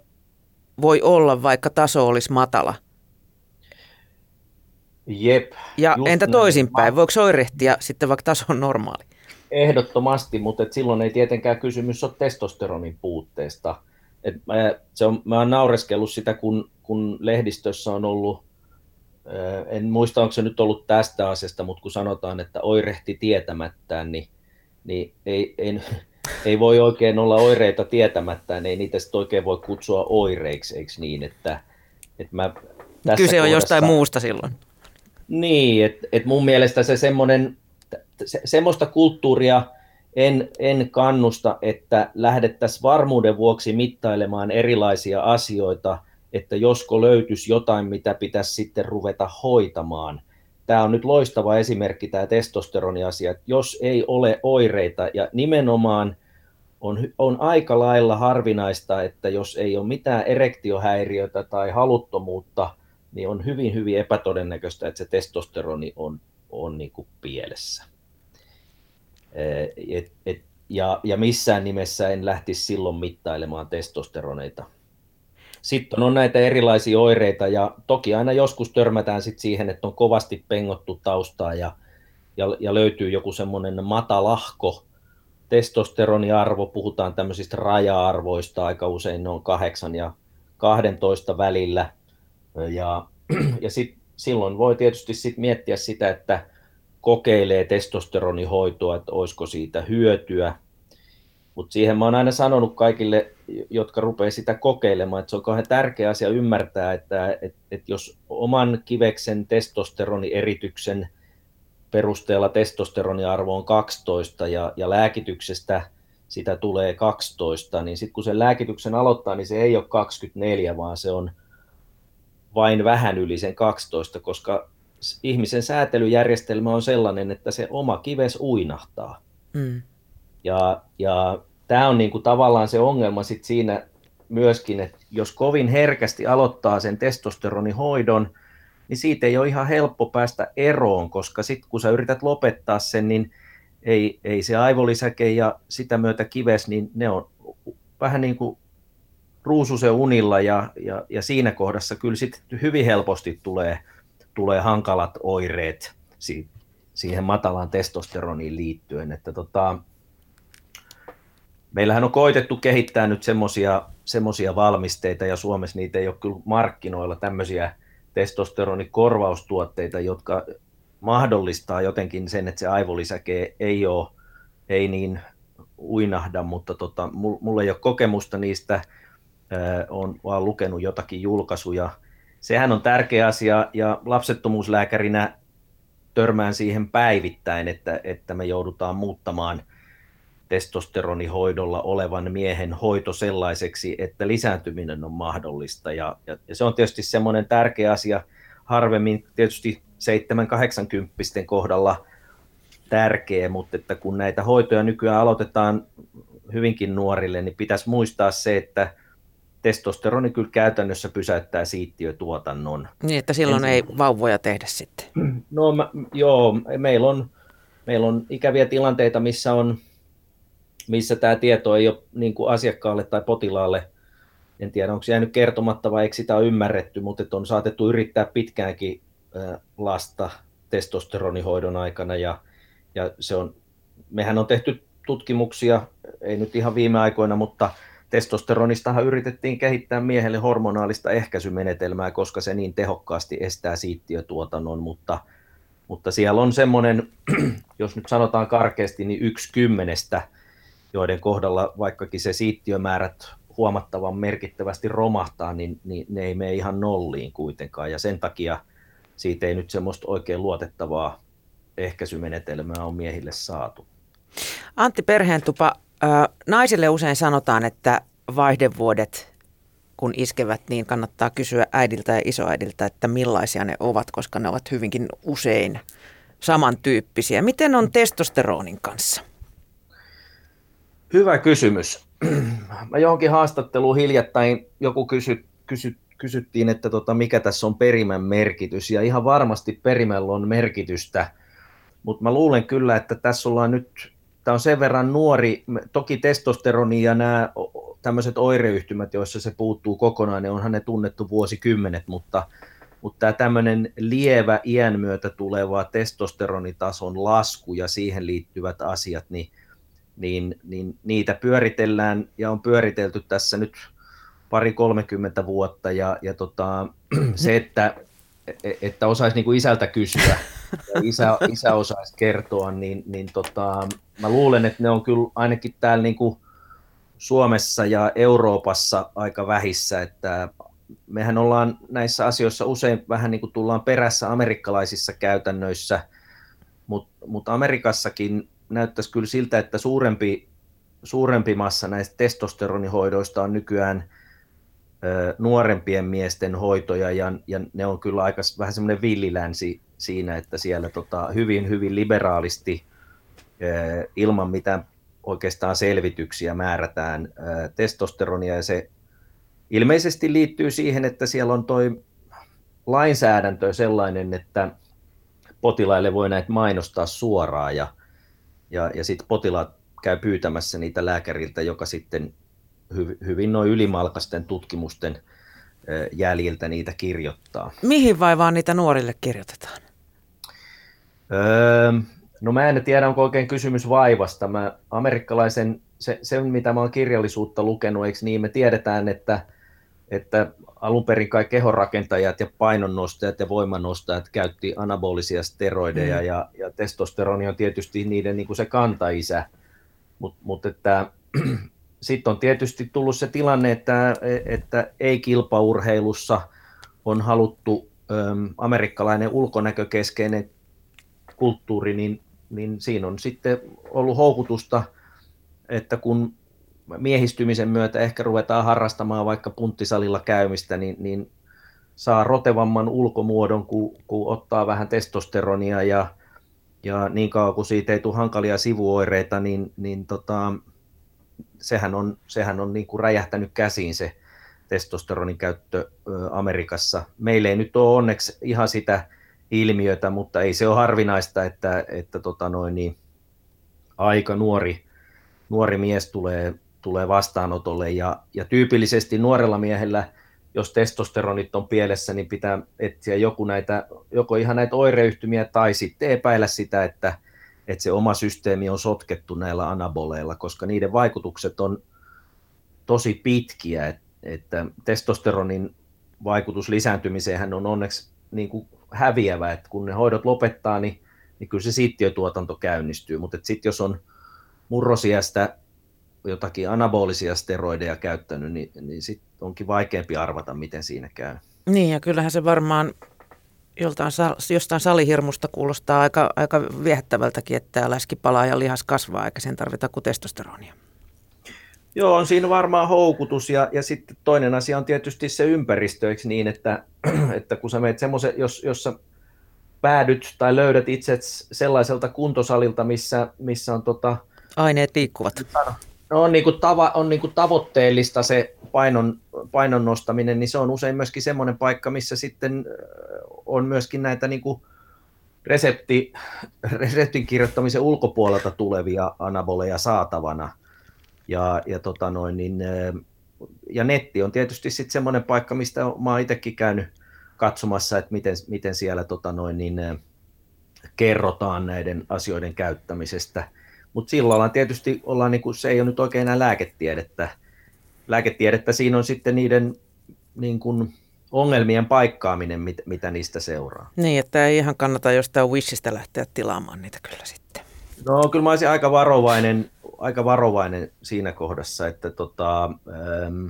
voi olla, vaikka taso olisi matala. Jep. Ja entä toisinpäin, voiko oirehtia sitten vaikka taso on normaali? Ehdottomasti, mutta et silloin ei tietenkään kysymys ole testosteronin puutteesta. Et mä, se on, mä oon naureskellut sitä, kun, kun lehdistössä on ollut en muista, onko se nyt ollut tästä asiasta, mutta kun sanotaan, että oirehti tietämättään, niin, niin ei, ei, ei voi oikein olla oireita tietämättään, ei niitä sitten oikein voi kutsua oireiksi, eikö niin, että, että mä tässä Kyse on kohdassa, jostain muusta silloin. Niin, että et mun mielestä se semmoinen, se, semmoista kulttuuria en, en kannusta, että lähdettäisiin varmuuden vuoksi mittailemaan erilaisia asioita – että josko löytyisi jotain, mitä pitäisi sitten ruveta hoitamaan. Tämä on nyt loistava esimerkki, tämä testosteroniasia, että jos ei ole oireita ja nimenomaan on, on aika lailla harvinaista, että jos ei ole mitään erektiohäiriötä tai haluttomuutta, niin on hyvin, hyvin epätodennäköistä, että se testosteroni on, on niin kuin pielessä. Et, et, ja, ja missään nimessä en lähtisi silloin mittailemaan testosteroneita sitten on näitä erilaisia oireita ja toki aina joskus törmätään sit siihen, että on kovasti pengottu taustaa ja, ja, ja löytyy joku semmoinen matalahko testosteroniarvo, puhutaan tämmöisistä raja-arvoista, aika usein ne on 8 ja 12 välillä. Ja, ja sit, silloin voi tietysti sit miettiä sitä, että kokeilee testosteronihoitoa, että olisiko siitä hyötyä, mutta siihen mä oon aina sanonut kaikille, jotka rupeaa sitä kokeilemaan, että se on kauhean tärkeä asia ymmärtää, että, että, että jos oman kiveksen testosteronierityksen perusteella testosteroniarvo on 12 ja, ja lääkityksestä sitä tulee 12, niin sitten kun sen lääkityksen aloittaa, niin se ei ole 24, vaan se on vain vähän yli sen 12, koska ihmisen säätelyjärjestelmä on sellainen, että se oma kives uinahtaa. Mm. Ja, ja tämä on niinku tavallaan se ongelma sit siinä myöskin, että jos kovin herkästi aloittaa sen testosteronihoidon, niin siitä ei ole ihan helppo päästä eroon, koska sitten kun sä yrität lopettaa sen, niin ei, ei se aivolisäke ja sitä myötä kives, niin ne on vähän niin kuin ruususen unilla ja, ja, ja siinä kohdassa kyllä sitten hyvin helposti tulee, tulee hankalat oireet siihen matalaan testosteroniin liittyen. Että tota, meillähän on koitettu kehittää nyt semmoisia valmisteita, ja Suomessa niitä ei ole kyllä markkinoilla tämmöisiä testosteronikorvaustuotteita, jotka mahdollistaa jotenkin sen, että se aivolisäke ei ole ei niin uinahda, mutta tota, mulla ei ole kokemusta niistä, on vaan lukenut jotakin julkaisuja. Sehän on tärkeä asia ja lapsettomuuslääkärinä törmään siihen päivittäin, että, että me joudutaan muuttamaan testosteronihoidolla olevan miehen hoito sellaiseksi, että lisääntyminen on mahdollista. Ja, ja, ja se on tietysti semmoinen tärkeä asia harvemmin tietysti 7-80 kohdalla tärkeä, mutta että kun näitä hoitoja nykyään aloitetaan hyvinkin nuorille, niin pitäisi muistaa se, että testosteroni kyllä käytännössä pysäyttää siittiötuotannon. Niin, että silloin Ensin... ei vauvoja tehdä sitten. No mä, joo, meillä on, meillä on ikäviä tilanteita, missä, on, missä tämä tieto ei ole niin kuin asiakkaalle tai potilaalle, en tiedä onko se jäänyt kertomatta vai eikö sitä ole ymmärretty, mutta että on saatettu yrittää pitkäänkin lasta testosteronihoidon aikana ja, ja se on, mehän on tehty tutkimuksia, ei nyt ihan viime aikoina, mutta testosteronistahan yritettiin kehittää miehelle hormonaalista ehkäisymenetelmää, koska se niin tehokkaasti estää siittiötuotannon, mutta, mutta siellä on semmoinen, jos nyt sanotaan karkeasti, niin yksi kymmenestä, joiden kohdalla vaikkakin se siittiömäärät huomattavan merkittävästi romahtaa, niin, niin ne ei mene ihan nolliin kuitenkaan, ja sen takia siitä ei nyt semmoista oikein luotettavaa ehkäisymenetelmää on miehille saatu. Antti Perheentupa, naisille usein sanotaan, että vaihdevuodet kun iskevät, niin kannattaa kysyä äidiltä ja isoäidiltä, että millaisia ne ovat, koska ne ovat hyvinkin usein samantyyppisiä. Miten on testosteronin kanssa? Hyvä kysymys. Mä johonkin haastatteluun hiljattain joku kysy, kysy, kysyttiin, että tota, mikä tässä on perimän merkitys, ja ihan varmasti perimällä on merkitystä, mutta mä luulen kyllä, että tässä ollaan nyt tämä on sen verran nuori, toki testosteroni ja nämä tämmöiset oireyhtymät, joissa se puuttuu kokonaan, ne onhan ne tunnettu vuosikymmenet, mutta, mutta tämä tämmöinen lievä iän myötä tuleva testosteronitason lasku ja siihen liittyvät asiat, niin, niin, niin niitä pyöritellään ja on pyöritelty tässä nyt pari 30 vuotta ja, ja tota, se, että, että osaisi niin kuin isältä kysyä, ja isä, isä osaisi kertoa, niin, niin tota, mä luulen, että ne on kyllä ainakin täällä niin kuin Suomessa ja Euroopassa aika vähissä, että mehän ollaan näissä asioissa usein vähän niin kuin tullaan perässä amerikkalaisissa käytännöissä, mutta mut Amerikassakin näyttäisi kyllä siltä, että suurempi, suurempi massa näistä testosteronihoidoista on nykyään nuorempien miesten hoitoja ja, ja ne on kyllä aika vähän semmoinen villilänsi siinä, että siellä tota, hyvin, hyvin liberaalisti ilman mitään oikeastaan selvityksiä määrätään testosteronia. Ja se ilmeisesti liittyy siihen, että siellä on toi lainsäädäntö sellainen, että potilaille voi näitä mainostaa suoraan ja, ja, ja sitten potilaat käy pyytämässä niitä lääkäriltä, joka sitten hy, hyvin noin ylimalkaisten tutkimusten jäljiltä niitä kirjoittaa. Mihin vaivaan niitä nuorille kirjoitetaan? Öö, no mä en tiedä, onko oikein kysymys vaivasta. Mä amerikkalaisen, se, se mitä mä oon kirjallisuutta lukenut, eikö niin, me tiedetään, että, että alun perin kai kehonrakentajat ja painonnostajat ja voimanostajat käytti anabolisia steroideja mm. ja, ja testosteroni on tietysti niiden niin kuin se kantaisä, mutta mut että sitten on tietysti tullut se tilanne, että, että ei-kilpaurheilussa on haluttu äm, amerikkalainen ulkonäkökeskeinen kulttuuri, niin, niin siinä on sitten ollut houkutusta, että kun miehistymisen myötä ehkä ruvetaan harrastamaan vaikka punttisalilla käymistä, niin, niin saa rotevamman ulkomuodon, kun, kun ottaa vähän testosteronia ja, ja niin kauan kuin siitä ei tule hankalia sivuoireita, niin, niin tota, sehän on, sehän on niin kuin räjähtänyt käsiin se testosteronin käyttö Amerikassa. Meillä ei nyt ole onneksi ihan sitä ilmiötä, mutta ei se ole harvinaista, että, että tota noin, niin aika nuori, nuori mies tulee, tulee vastaanotolle. Ja, ja tyypillisesti nuorella miehellä, jos testosteronit on pielessä, niin pitää etsiä joku näitä, joko ihan näitä oireyhtymiä tai sitten epäillä sitä, että, että se oma systeemi on sotkettu näillä anaboleilla, koska niiden vaikutukset on tosi pitkiä, että, että testosteronin vaikutus lisääntymiseen on onneksi niin kuin häviävä, että kun ne hoidot lopettaa, niin, niin kyllä se siittiötuotanto käynnistyy, mutta sitten jos on murrosiästä jotakin anabolisia steroideja käyttänyt, niin, niin sit onkin vaikeampi arvata, miten siinä käy. Niin, ja kyllähän se varmaan joltain, jostain salihirmusta kuulostaa aika, aika viehättävältäkin, että läski palaa ja lihas kasvaa, eikä sen tarvita kuin testosteronia. Joo, on siinä varmaan houkutus ja, ja sitten toinen asia on tietysti se ympäristö, eikö niin, että, että kun sä meet semmoisen, jos, jos sä päädyt tai löydät itse sellaiselta kuntosalilta, missä, missä on tota, Aineet liikkuvat. No, on, niin kuin tava, on niin kuin tavoitteellista se painon, painon nostaminen, niin se on usein myöskin semmoinen paikka, missä sitten on myöskin näitä niin kuin resepti, reseptin kirjoittamisen ulkopuolelta tulevia anaboleja saatavana. Ja, ja, tota noin, niin, ja netti on tietysti sitten semmoinen paikka, mistä oon itsekin käynyt katsomassa, että miten, miten siellä tota noin, niin, kerrotaan näiden asioiden käyttämisestä. Mutta silloin ollaan tietysti, ollaan niin kuin, se ei ole nyt oikein enää lääketiedettä. Lääketiedettä siinä on sitten niiden niin kuin, ongelmien paikkaaminen, mit, mitä niistä seuraa. Niin, että ei ihan kannata jostain Wishistä lähteä tilaamaan niitä kyllä sitten. No kyllä mä olisin aika varovainen, aika varovainen siinä kohdassa, että tota, ähm,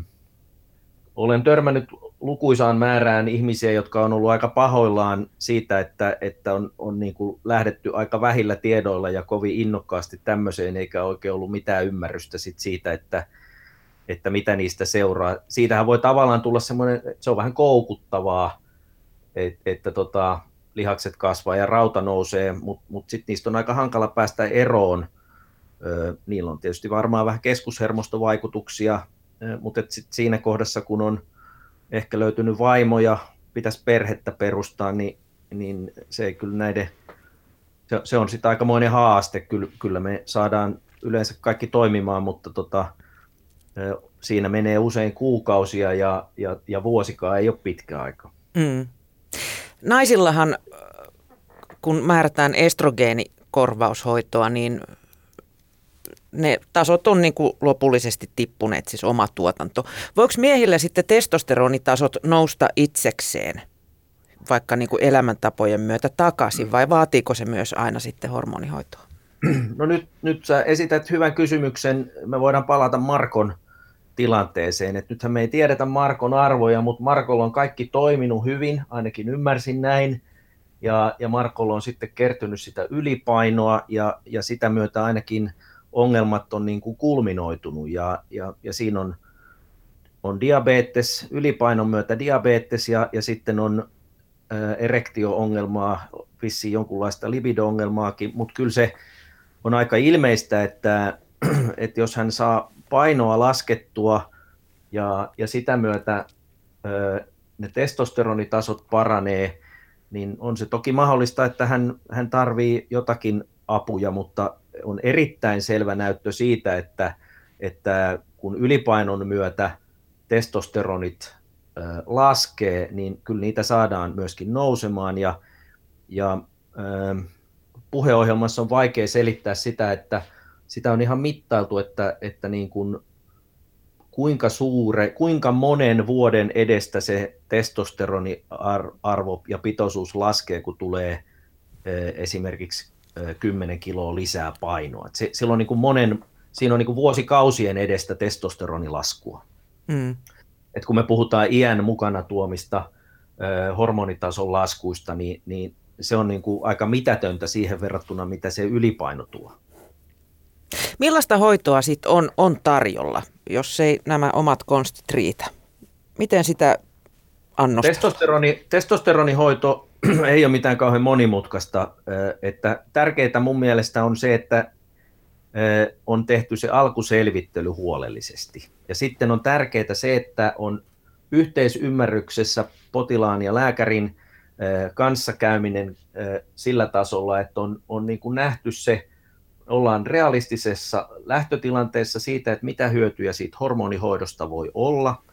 olen törmännyt lukuisaan määrään ihmisiä, jotka on ollut aika pahoillaan siitä, että, että on, on niin kuin lähdetty aika vähillä tiedoilla ja kovin innokkaasti tämmöiseen, eikä oikein ollut mitään ymmärrystä sit siitä, että, että mitä niistä seuraa. Siitähän voi tavallaan tulla semmoinen, se on vähän koukuttavaa, että, että tota, lihakset kasvaa ja rauta nousee, mutta mut sitten niistä on aika hankala päästä eroon. niillä on tietysti varmaan vähän keskushermostovaikutuksia, mutta sit siinä kohdassa, kun on ehkä löytynyt vaimoja, pitäisi perhettä perustaa, niin, niin se ei kyllä näiden, se, se on sitten aikamoinen haaste. Kyllä, kyllä me saadaan yleensä kaikki toimimaan, mutta tota, siinä menee usein kuukausia ja, ja, ja vuosikaan ei ole pitkä aika. Mm. Naisillahan, kun määrätään estrogeenikorvaushoitoa, niin ne tasot on niin kuin lopullisesti tippuneet, siis oma tuotanto. Voiko miehillä sitten testosteronitasot nousta itsekseen, vaikka niin kuin elämäntapojen myötä takaisin, vai vaatiiko se myös aina sitten hormonihoitoa? No nyt, nyt sä esität hyvän kysymyksen. Me voidaan palata Markon tilanteeseen. Et nythän me ei tiedetä Markon arvoja, mutta Markolla on kaikki toiminut hyvin, ainakin ymmärsin näin. Ja, ja Markolla on sitten kertynyt sitä ylipainoa ja, ja sitä myötä ainakin ongelmat on niin kuin kulminoitunut ja, ja, ja siinä on, on diabetes, ylipainon myötä diabetes ja, ja sitten on erektio-ongelmaa, vissiin jonkunlaista libido-ongelmaakin, mutta kyllä se on aika ilmeistä, että, että jos hän saa painoa laskettua ja, ja sitä myötä ne testosteronitasot paranee, niin on se toki mahdollista, että hän, hän tarvii jotakin apuja, mutta on erittäin selvä näyttö siitä, että, että kun ylipainon myötä testosteronit laskee, niin kyllä niitä saadaan myöskin nousemaan. Ja, ja puheohjelmassa on vaikea selittää sitä, että sitä on ihan mittailtu, että, että niin kuin, kuinka suure, kuinka monen vuoden edestä se testosteroniarvo ja pitoisuus laskee, kun tulee esimerkiksi 10 kiloa lisää painoa. Se, silloin on niin kuin monen, siinä on niin kuin vuosikausien edestä testosteronilaskua. Mm. Et kun me puhutaan iän mukana tuomista hormonitason laskuista, niin, niin se on niin kuin aika mitätöntä siihen verrattuna, mitä se ylipaino tuo. Millaista hoitoa sitten on, on tarjolla, jos ei nämä omat konstit riitä? Miten sitä annostaa? Testosteroni, testosteronihoito ei ole mitään kauhean monimutkaista. Että tärkeää mun mielestä on se, että on tehty se alkuselvittely huolellisesti. Ja sitten on tärkeää se, että on yhteisymmärryksessä potilaan ja lääkärin kanssakäyminen sillä tasolla, että on, on niin kuin nähty se, ollaan realistisessa lähtötilanteessa siitä, että mitä hyötyjä siitä hormonihoidosta voi olla –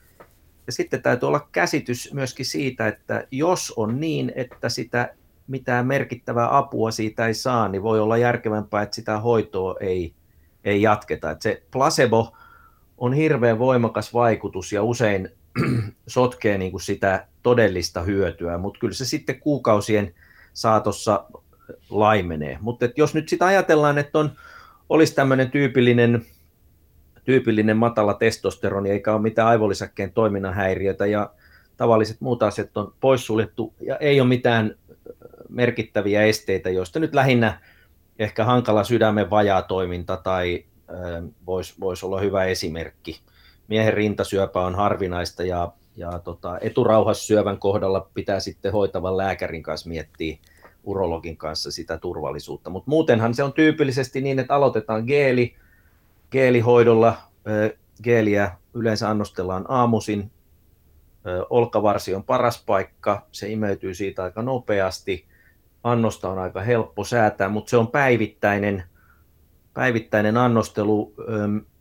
ja sitten täytyy olla käsitys myöskin siitä, että jos on niin, että sitä mitään merkittävää apua siitä ei saa, niin voi olla järkevämpää, että sitä hoitoa ei, ei jatketa. Että se placebo on hirveän voimakas vaikutus ja usein sotkee niin kuin sitä todellista hyötyä, mutta kyllä se sitten kuukausien saatossa laimenee. Mutta jos nyt sitä ajatellaan, että on, olisi tämmöinen tyypillinen tyypillinen matala testosteroni, eikä ole mitään aivolisäkkeen toiminnan häiriötä, ja tavalliset muut asiat on poissuljettu, ja ei ole mitään merkittäviä esteitä, joista nyt lähinnä ehkä hankala sydämen vajaa toiminta tai voisi vois olla hyvä esimerkki. Miehen rintasyöpä on harvinaista ja, ja tota, eturauhassyövän kohdalla pitää sitten hoitavan lääkärin kanssa miettiä urologin kanssa sitä turvallisuutta. Mutta muutenhan se on tyypillisesti niin, että aloitetaan geeli, geelihoidolla. Geeliä yleensä annostellaan aamuisin. Olkavarsi on paras paikka, se imeytyy siitä aika nopeasti. Annosta on aika helppo säätää, mutta se on päivittäinen, päivittäinen annostelu.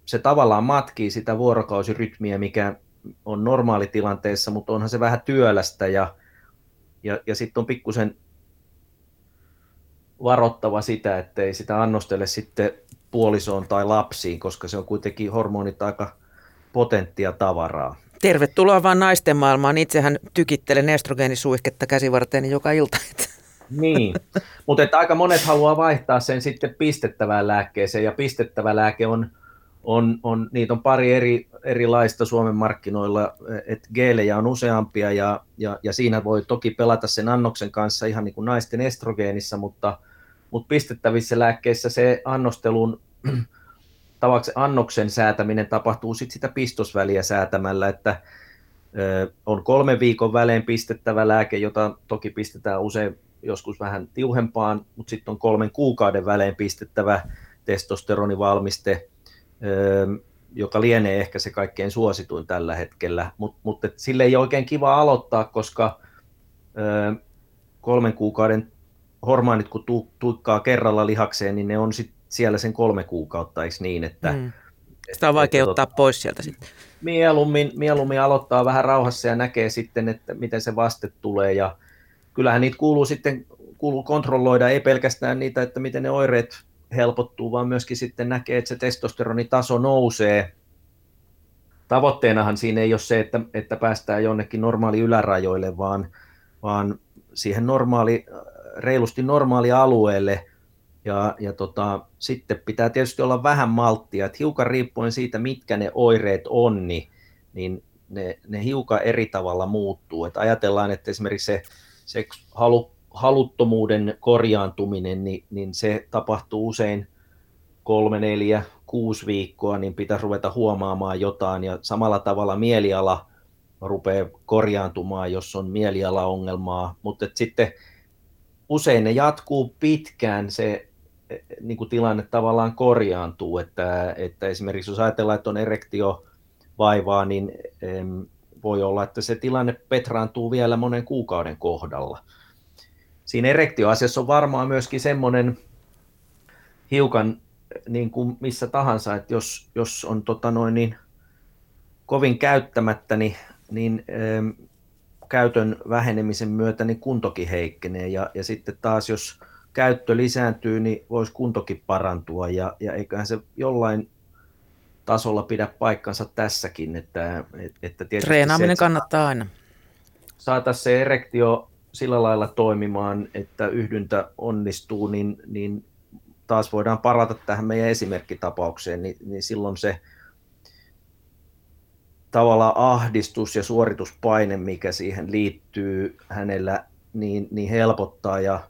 Se tavallaan matkii sitä vuorokausirytmiä, mikä on normaalitilanteessa, mutta onhan se vähän työlästä ja, ja, ja sitten on pikkusen varottava sitä, ettei sitä annostele sitten puolisoon tai lapsiin, koska se on kuitenkin hormonit aika potenttia tavaraa. Tervetuloa vaan naisten maailmaan. Itsehän tykittelen estrogeenisuihketta käsivarteeni joka ilta. Niin, mutta että aika monet haluaa vaihtaa sen sitten pistettävään lääkkeeseen, ja pistettävä lääke on, on, on niitä on pari eri, erilaista Suomen markkinoilla, että geelejä on useampia, ja, ja, ja siinä voi toki pelata sen annoksen kanssa ihan niin kuin naisten estrogeenissa, mutta – mutta pistettävissä lääkkeissä se annostelun tavaksi annoksen säätäminen tapahtuu sit sitä pistosväliä säätämällä, että on kolmen viikon välein pistettävä lääke, jota toki pistetään usein joskus vähän tiuhempaan, mutta sitten on kolmen kuukauden välein pistettävä testosteronivalmiste, joka lienee ehkä se kaikkein suosituin tällä hetkellä, mutta mut, sille ei ole oikein kiva aloittaa, koska kolmen kuukauden hormonit kun tu, tuikkaa kerralla lihakseen, niin ne on sit siellä sen kolme kuukautta, eikö niin? Että, mm. Sitä on vaikea että, ottaa tota, pois sieltä sitten. Mieluummin, mieluummin aloittaa vähän rauhassa ja näkee sitten, että miten se vaste tulee. Ja kyllähän niitä kuuluu sitten kuuluu kontrolloida, ei pelkästään niitä, että miten ne oireet helpottuu, vaan myöskin sitten näkee, että se testosteronitaso nousee. Tavoitteenahan siinä ei ole se, että, että päästään jonnekin normaali ylärajoille, vaan, vaan siihen normaali reilusti normaali alueelle, ja, ja tota, sitten pitää tietysti olla vähän malttia, että hiukan riippuen siitä, mitkä ne oireet on, niin, niin ne, ne hiukan eri tavalla muuttuu. Että ajatellaan, että esimerkiksi se, se halu, haluttomuuden korjaantuminen, niin, niin se tapahtuu usein kolme, neljä, kuusi viikkoa, niin pitäisi ruveta huomaamaan jotain, ja samalla tavalla mieliala rupeaa korjaantumaan, jos on mielialaongelmaa, mutta sitten usein ne jatkuu pitkään, se e, niin kuin tilanne tavallaan korjaantuu, että, että esimerkiksi jos ajatellaan, että on erektio vaivaa, niin voi olla, että se tilanne petraantuu vielä monen kuukauden kohdalla. Siinä erektioasiassa on varmaan myöskin semmoinen hiukan niin kuin missä tahansa, että jos, jos on tota noin niin, kovin käyttämättä, niin, niin käytön vähenemisen myötä niin kuntokin heikkenee ja, ja sitten taas jos käyttö lisääntyy, niin voisi kuntokin parantua ja, ja eiköhän se jollain tasolla pidä paikkansa tässäkin. Että, että Treenaaminen se, kannattaa aina. Saataisiin se erektio sillä lailla toimimaan, että yhdyntä onnistuu, niin, niin taas voidaan parata tähän meidän esimerkkitapaukseen, niin, niin silloin se tavallaan ahdistus ja suorituspaine, mikä siihen liittyy hänellä, niin, niin helpottaa ja,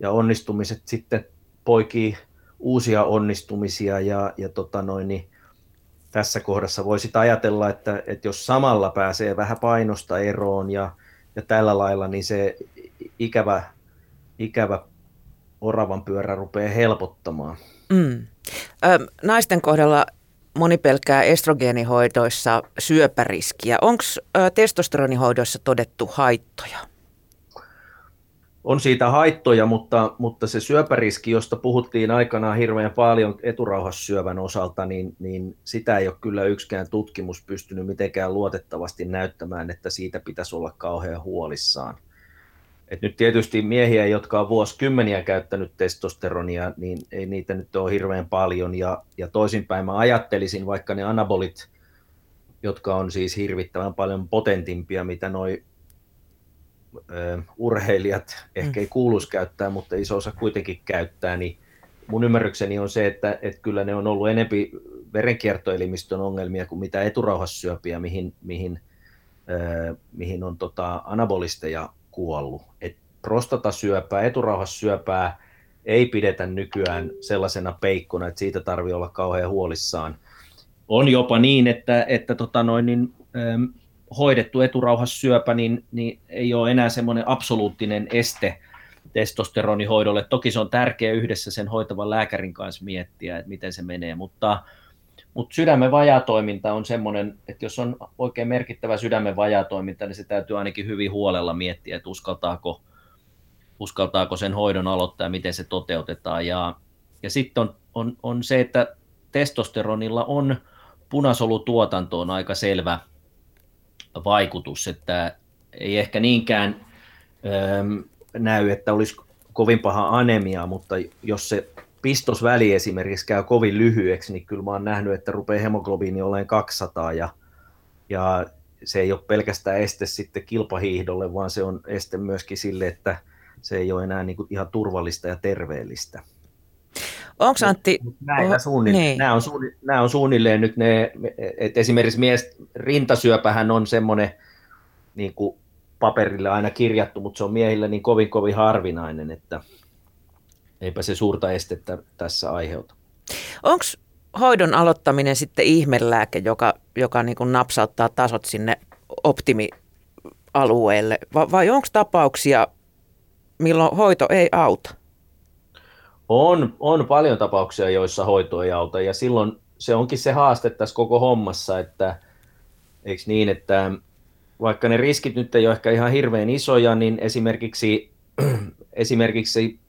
ja onnistumiset sitten poikii uusia onnistumisia ja, ja tota noin, niin tässä kohdassa voisi ajatella, että, että jos samalla pääsee vähän painosta eroon ja, ja tällä lailla, niin se ikävä, ikävä oravan pyörä rupeaa helpottamaan. Mm. Ö, naisten kohdalla moni pelkää estrogeenihoidoissa syöpäriskiä. Onko testosteronihoidoissa todettu haittoja? On siitä haittoja, mutta, mutta se syöpäriski, josta puhuttiin aikanaan hirveän paljon eturauhassyövän osalta, niin, niin sitä ei ole kyllä yksikään tutkimus pystynyt mitenkään luotettavasti näyttämään, että siitä pitäisi olla kauhean huolissaan. Et nyt tietysti miehiä, jotka on vuosikymmeniä käyttänyt testosteronia, niin ei niitä nyt ole hirveän paljon. Ja, ja toisinpäin mä ajattelisin, vaikka ne anabolit, jotka on siis hirvittävän paljon potentimpia, mitä noi ö, urheilijat ehkä ei mm. kuuluisi käyttää, mutta iso osa kuitenkin käyttää, niin, mun ymmärrykseni on se, että, että kyllä ne on ollut enempi verenkiertoelimistön ongelmia kuin mitä eturauhassyöpiä, mihin, mihin, äh, mihin on tota anabolisteja kuollut. Et prostatasyöpää, eturauhassyöpää ei pidetä nykyään sellaisena peikkona, että siitä tarvii olla kauhean huolissaan. On jopa niin, että, että tota noin, niin, ähm, hoidettu eturauhassyöpä niin, niin ei ole enää semmoinen absoluuttinen este testosteronihoidolle. Toki se on tärkeä yhdessä sen hoitavan lääkärin kanssa miettiä, että miten se menee, mutta, mutta sydämen vajatoiminta on semmoinen, että jos on oikein merkittävä sydämen vajatoiminta, niin se täytyy ainakin hyvin huolella miettiä, että uskaltaako, uskaltaako sen hoidon aloittaa ja miten se toteutetaan. Ja, ja sitten on, on, on se, että testosteronilla on punasolutuotantoon aika selvä vaikutus, että ei ehkä niinkään ähm, näy, että olisi kovin paha anemia, mutta jos se pistosväli esimerkiksi käy kovin lyhyeksi, niin kyllä mä oon nähnyt, että rupeaa hemoglobiini olemaan 200 ja, ja se ei ole pelkästään este sitten kilpahiihdolle, vaan se on este myöskin sille, että se ei ole enää niin kuin ihan turvallista ja terveellistä. Onko Antti... Näitä suunnilleen, niin. nämä, on suunnilleen, nämä on suunnilleen nyt ne, että esimerkiksi mies, rintasyöpähän on semmoinen niin kuin paperille aina kirjattu, mutta se on miehillä niin kovin kovin harvinainen, että eipä se suurta estettä tässä aiheuta. Onko hoidon aloittaminen sitten ihmelääke, joka, joka niin kuin napsauttaa tasot sinne optimialueelle, vai, vai onko tapauksia, milloin hoito ei auta? On, on paljon tapauksia, joissa hoito ei auta, ja silloin se onkin se haaste tässä koko hommassa, että eikö niin, että vaikka ne riskit nyt ei ole ehkä ihan hirveän isoja, niin esimerkiksi, esimerkiksi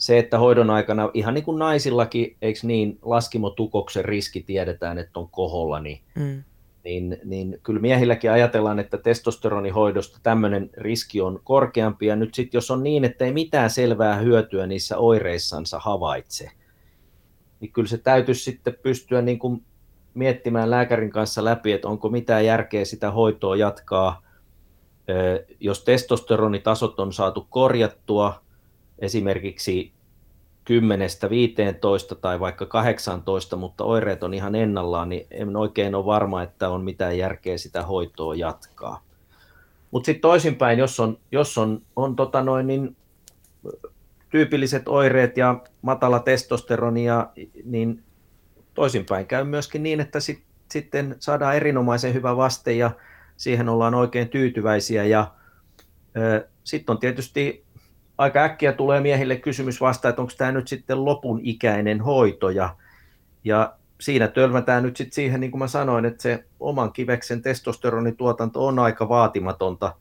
se, että hoidon aikana, ihan niin kuin naisillakin, eikö niin, laskimotukoksen riski tiedetään, että on koholla, niin, mm. niin, niin kyllä miehilläkin ajatellaan, että testosteronihoidosta tämmöinen riski on korkeampi, ja nyt sitten jos on niin, että ei mitään selvää hyötyä niissä oireissansa havaitse, niin kyllä se täytyisi sitten pystyä niin kuin miettimään lääkärin kanssa läpi, että onko mitään järkeä sitä hoitoa jatkaa, jos testosteronitasot on saatu korjattua esimerkiksi 10-15 tai vaikka 18, mutta oireet on ihan ennallaan, niin en oikein ole varma, että on mitään järkeä sitä hoitoa jatkaa. Mutta sitten toisinpäin, jos on, jos on, on tota noin, niin tyypilliset oireet ja matala testosteronia, niin toisinpäin käy myöskin niin, että sit, sitten saadaan erinomaisen hyvä vaste ja siihen ollaan oikein tyytyväisiä. Ja sitten on tietysti aika äkkiä tulee miehille kysymys vasta, että onko tämä nyt sitten lopun ikäinen hoito ja, ja siinä törmätään nyt sitten siihen, niin kuin mä sanoin, että se oman kiveksen testosteronituotanto on aika vaatimatonta,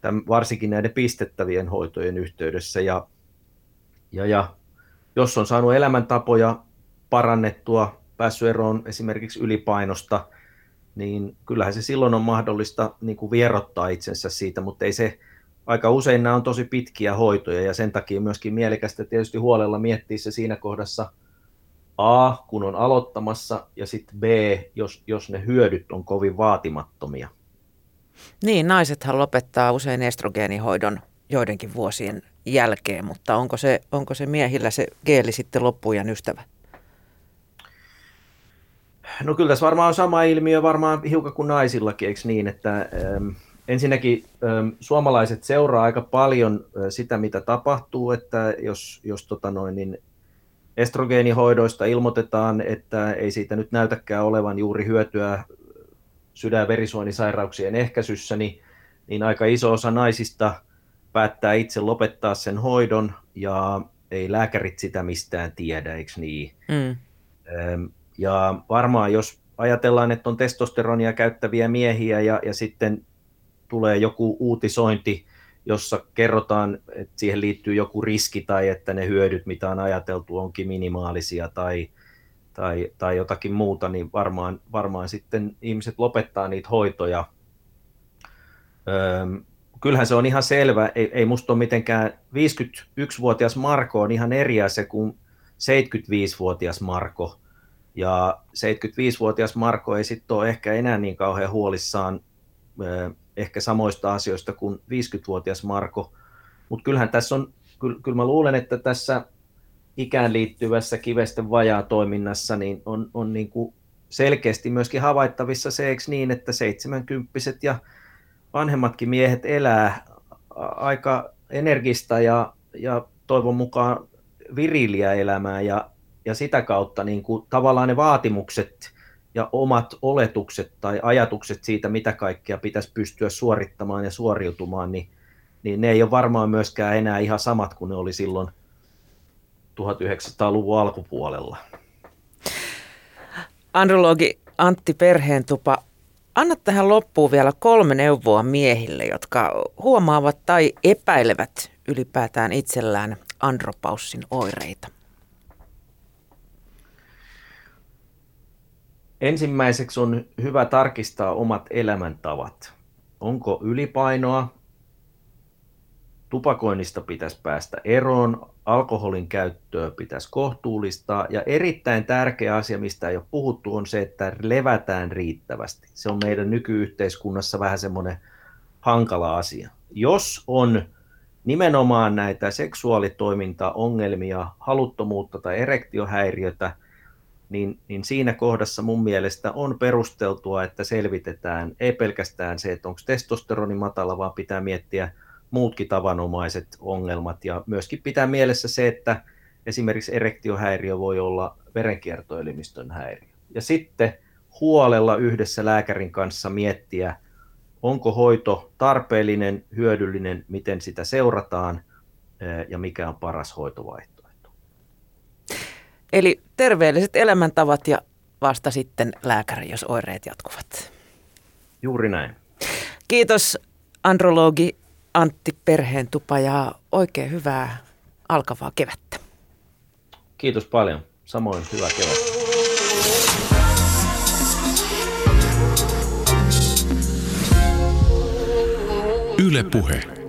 tämän, varsinkin näiden pistettävien hoitojen yhteydessä. Ja, ja, ja jos on saanut elämäntapoja parannettua, päässyt eroon esimerkiksi ylipainosta, niin kyllähän se silloin on mahdollista niin kuin vierottaa itsensä siitä, mutta ei se, aika usein nämä on tosi pitkiä hoitoja ja sen takia myöskin mielekästä tietysti huolella miettiä se siinä kohdassa A, kun on aloittamassa, ja sitten B, jos, jos ne hyödyt on kovin vaatimattomia. Niin, naisethan lopettaa usein estrogeenihoidon joidenkin vuosien jälkeen, mutta onko se, onko se miehillä se geeli sitten loppujen ystävä? No kyllä tässä varmaan on sama ilmiö varmaan hiukan kuin naisillakin, eikö niin, että ähm, ensinnäkin ähm, suomalaiset seuraa aika paljon äh, sitä, mitä tapahtuu, että jos, jos tota noin, niin estrogeenihoidoista ilmoitetaan, että ei siitä nyt näytäkään olevan juuri hyötyä sydän- ja verisuonisairauksien ehkäisyssä, niin, niin aika iso osa naisista päättää itse lopettaa sen hoidon ja ei lääkärit sitä mistään tiedä, eikö niin? Mm. Ähm, ja varmaan jos ajatellaan, että on testosteronia käyttäviä miehiä ja, ja sitten tulee joku uutisointi, jossa kerrotaan, että siihen liittyy joku riski tai että ne hyödyt, mitä on ajateltu, onkin minimaalisia tai, tai, tai jotakin muuta, niin varmaan, varmaan sitten ihmiset lopettaa niitä hoitoja. Öö, kyllähän se on ihan selvä, ei, ei musta ole mitenkään, 51-vuotias Marko on ihan eri asia kuin 75-vuotias Marko. Ja 75-vuotias Marko ei sitten ole ehkä enää niin kauhean huolissaan ehkä samoista asioista kuin 50-vuotias Marko. Mutta kyllähän tässä on, kyllä, kyllä mä luulen, että tässä ikään liittyvässä kivesten vajaa toiminnassa niin on, on niin kuin selkeästi myöskin havaittavissa se, eikö niin, että seitsemänkymppiset ja vanhemmatkin miehet elää aika energista ja, ja toivon mukaan viriliä elämää ja, ja sitä kautta niin kuin tavallaan ne vaatimukset ja omat oletukset tai ajatukset siitä, mitä kaikkea pitäisi pystyä suorittamaan ja suoriutumaan, niin, niin ne ei ole varmaan myöskään enää ihan samat kuin ne oli silloin 1900-luvun alkupuolella. Andrologi Antti Perheentupa, anna tähän loppuun vielä kolme neuvoa miehille, jotka huomaavat tai epäilevät ylipäätään itsellään andropaussin oireita. Ensimmäiseksi on hyvä tarkistaa omat elämäntavat. Onko ylipainoa? Tupakoinnista pitäisi päästä eroon, alkoholin käyttöä pitäisi kohtuullistaa ja erittäin tärkeä asia, mistä ei ole puhuttu, on se, että levätään riittävästi. Se on meidän nykyyhteiskunnassa vähän semmoinen hankala asia. Jos on nimenomaan näitä seksuaalitoimintaongelmia, haluttomuutta tai erektiohäiriötä, niin, niin siinä kohdassa mun mielestä on perusteltua, että selvitetään ei pelkästään se, että onko testosteroni matala, vaan pitää miettiä muutkin tavanomaiset ongelmat ja myöskin pitää mielessä se, että esimerkiksi erektiohäiriö voi olla verenkiertoelimistön häiriö. Ja sitten huolella yhdessä lääkärin kanssa miettiä, onko hoito tarpeellinen, hyödyllinen, miten sitä seurataan ja mikä on paras hoitovaihtoehto. Eli terveelliset elämäntavat ja vasta sitten lääkäri, jos oireet jatkuvat. Juuri näin. Kiitos andrologi Antti Perheentupa ja oikein hyvää alkavaa kevättä. Kiitos paljon. Samoin hyvää kevättä. Yle Puhe.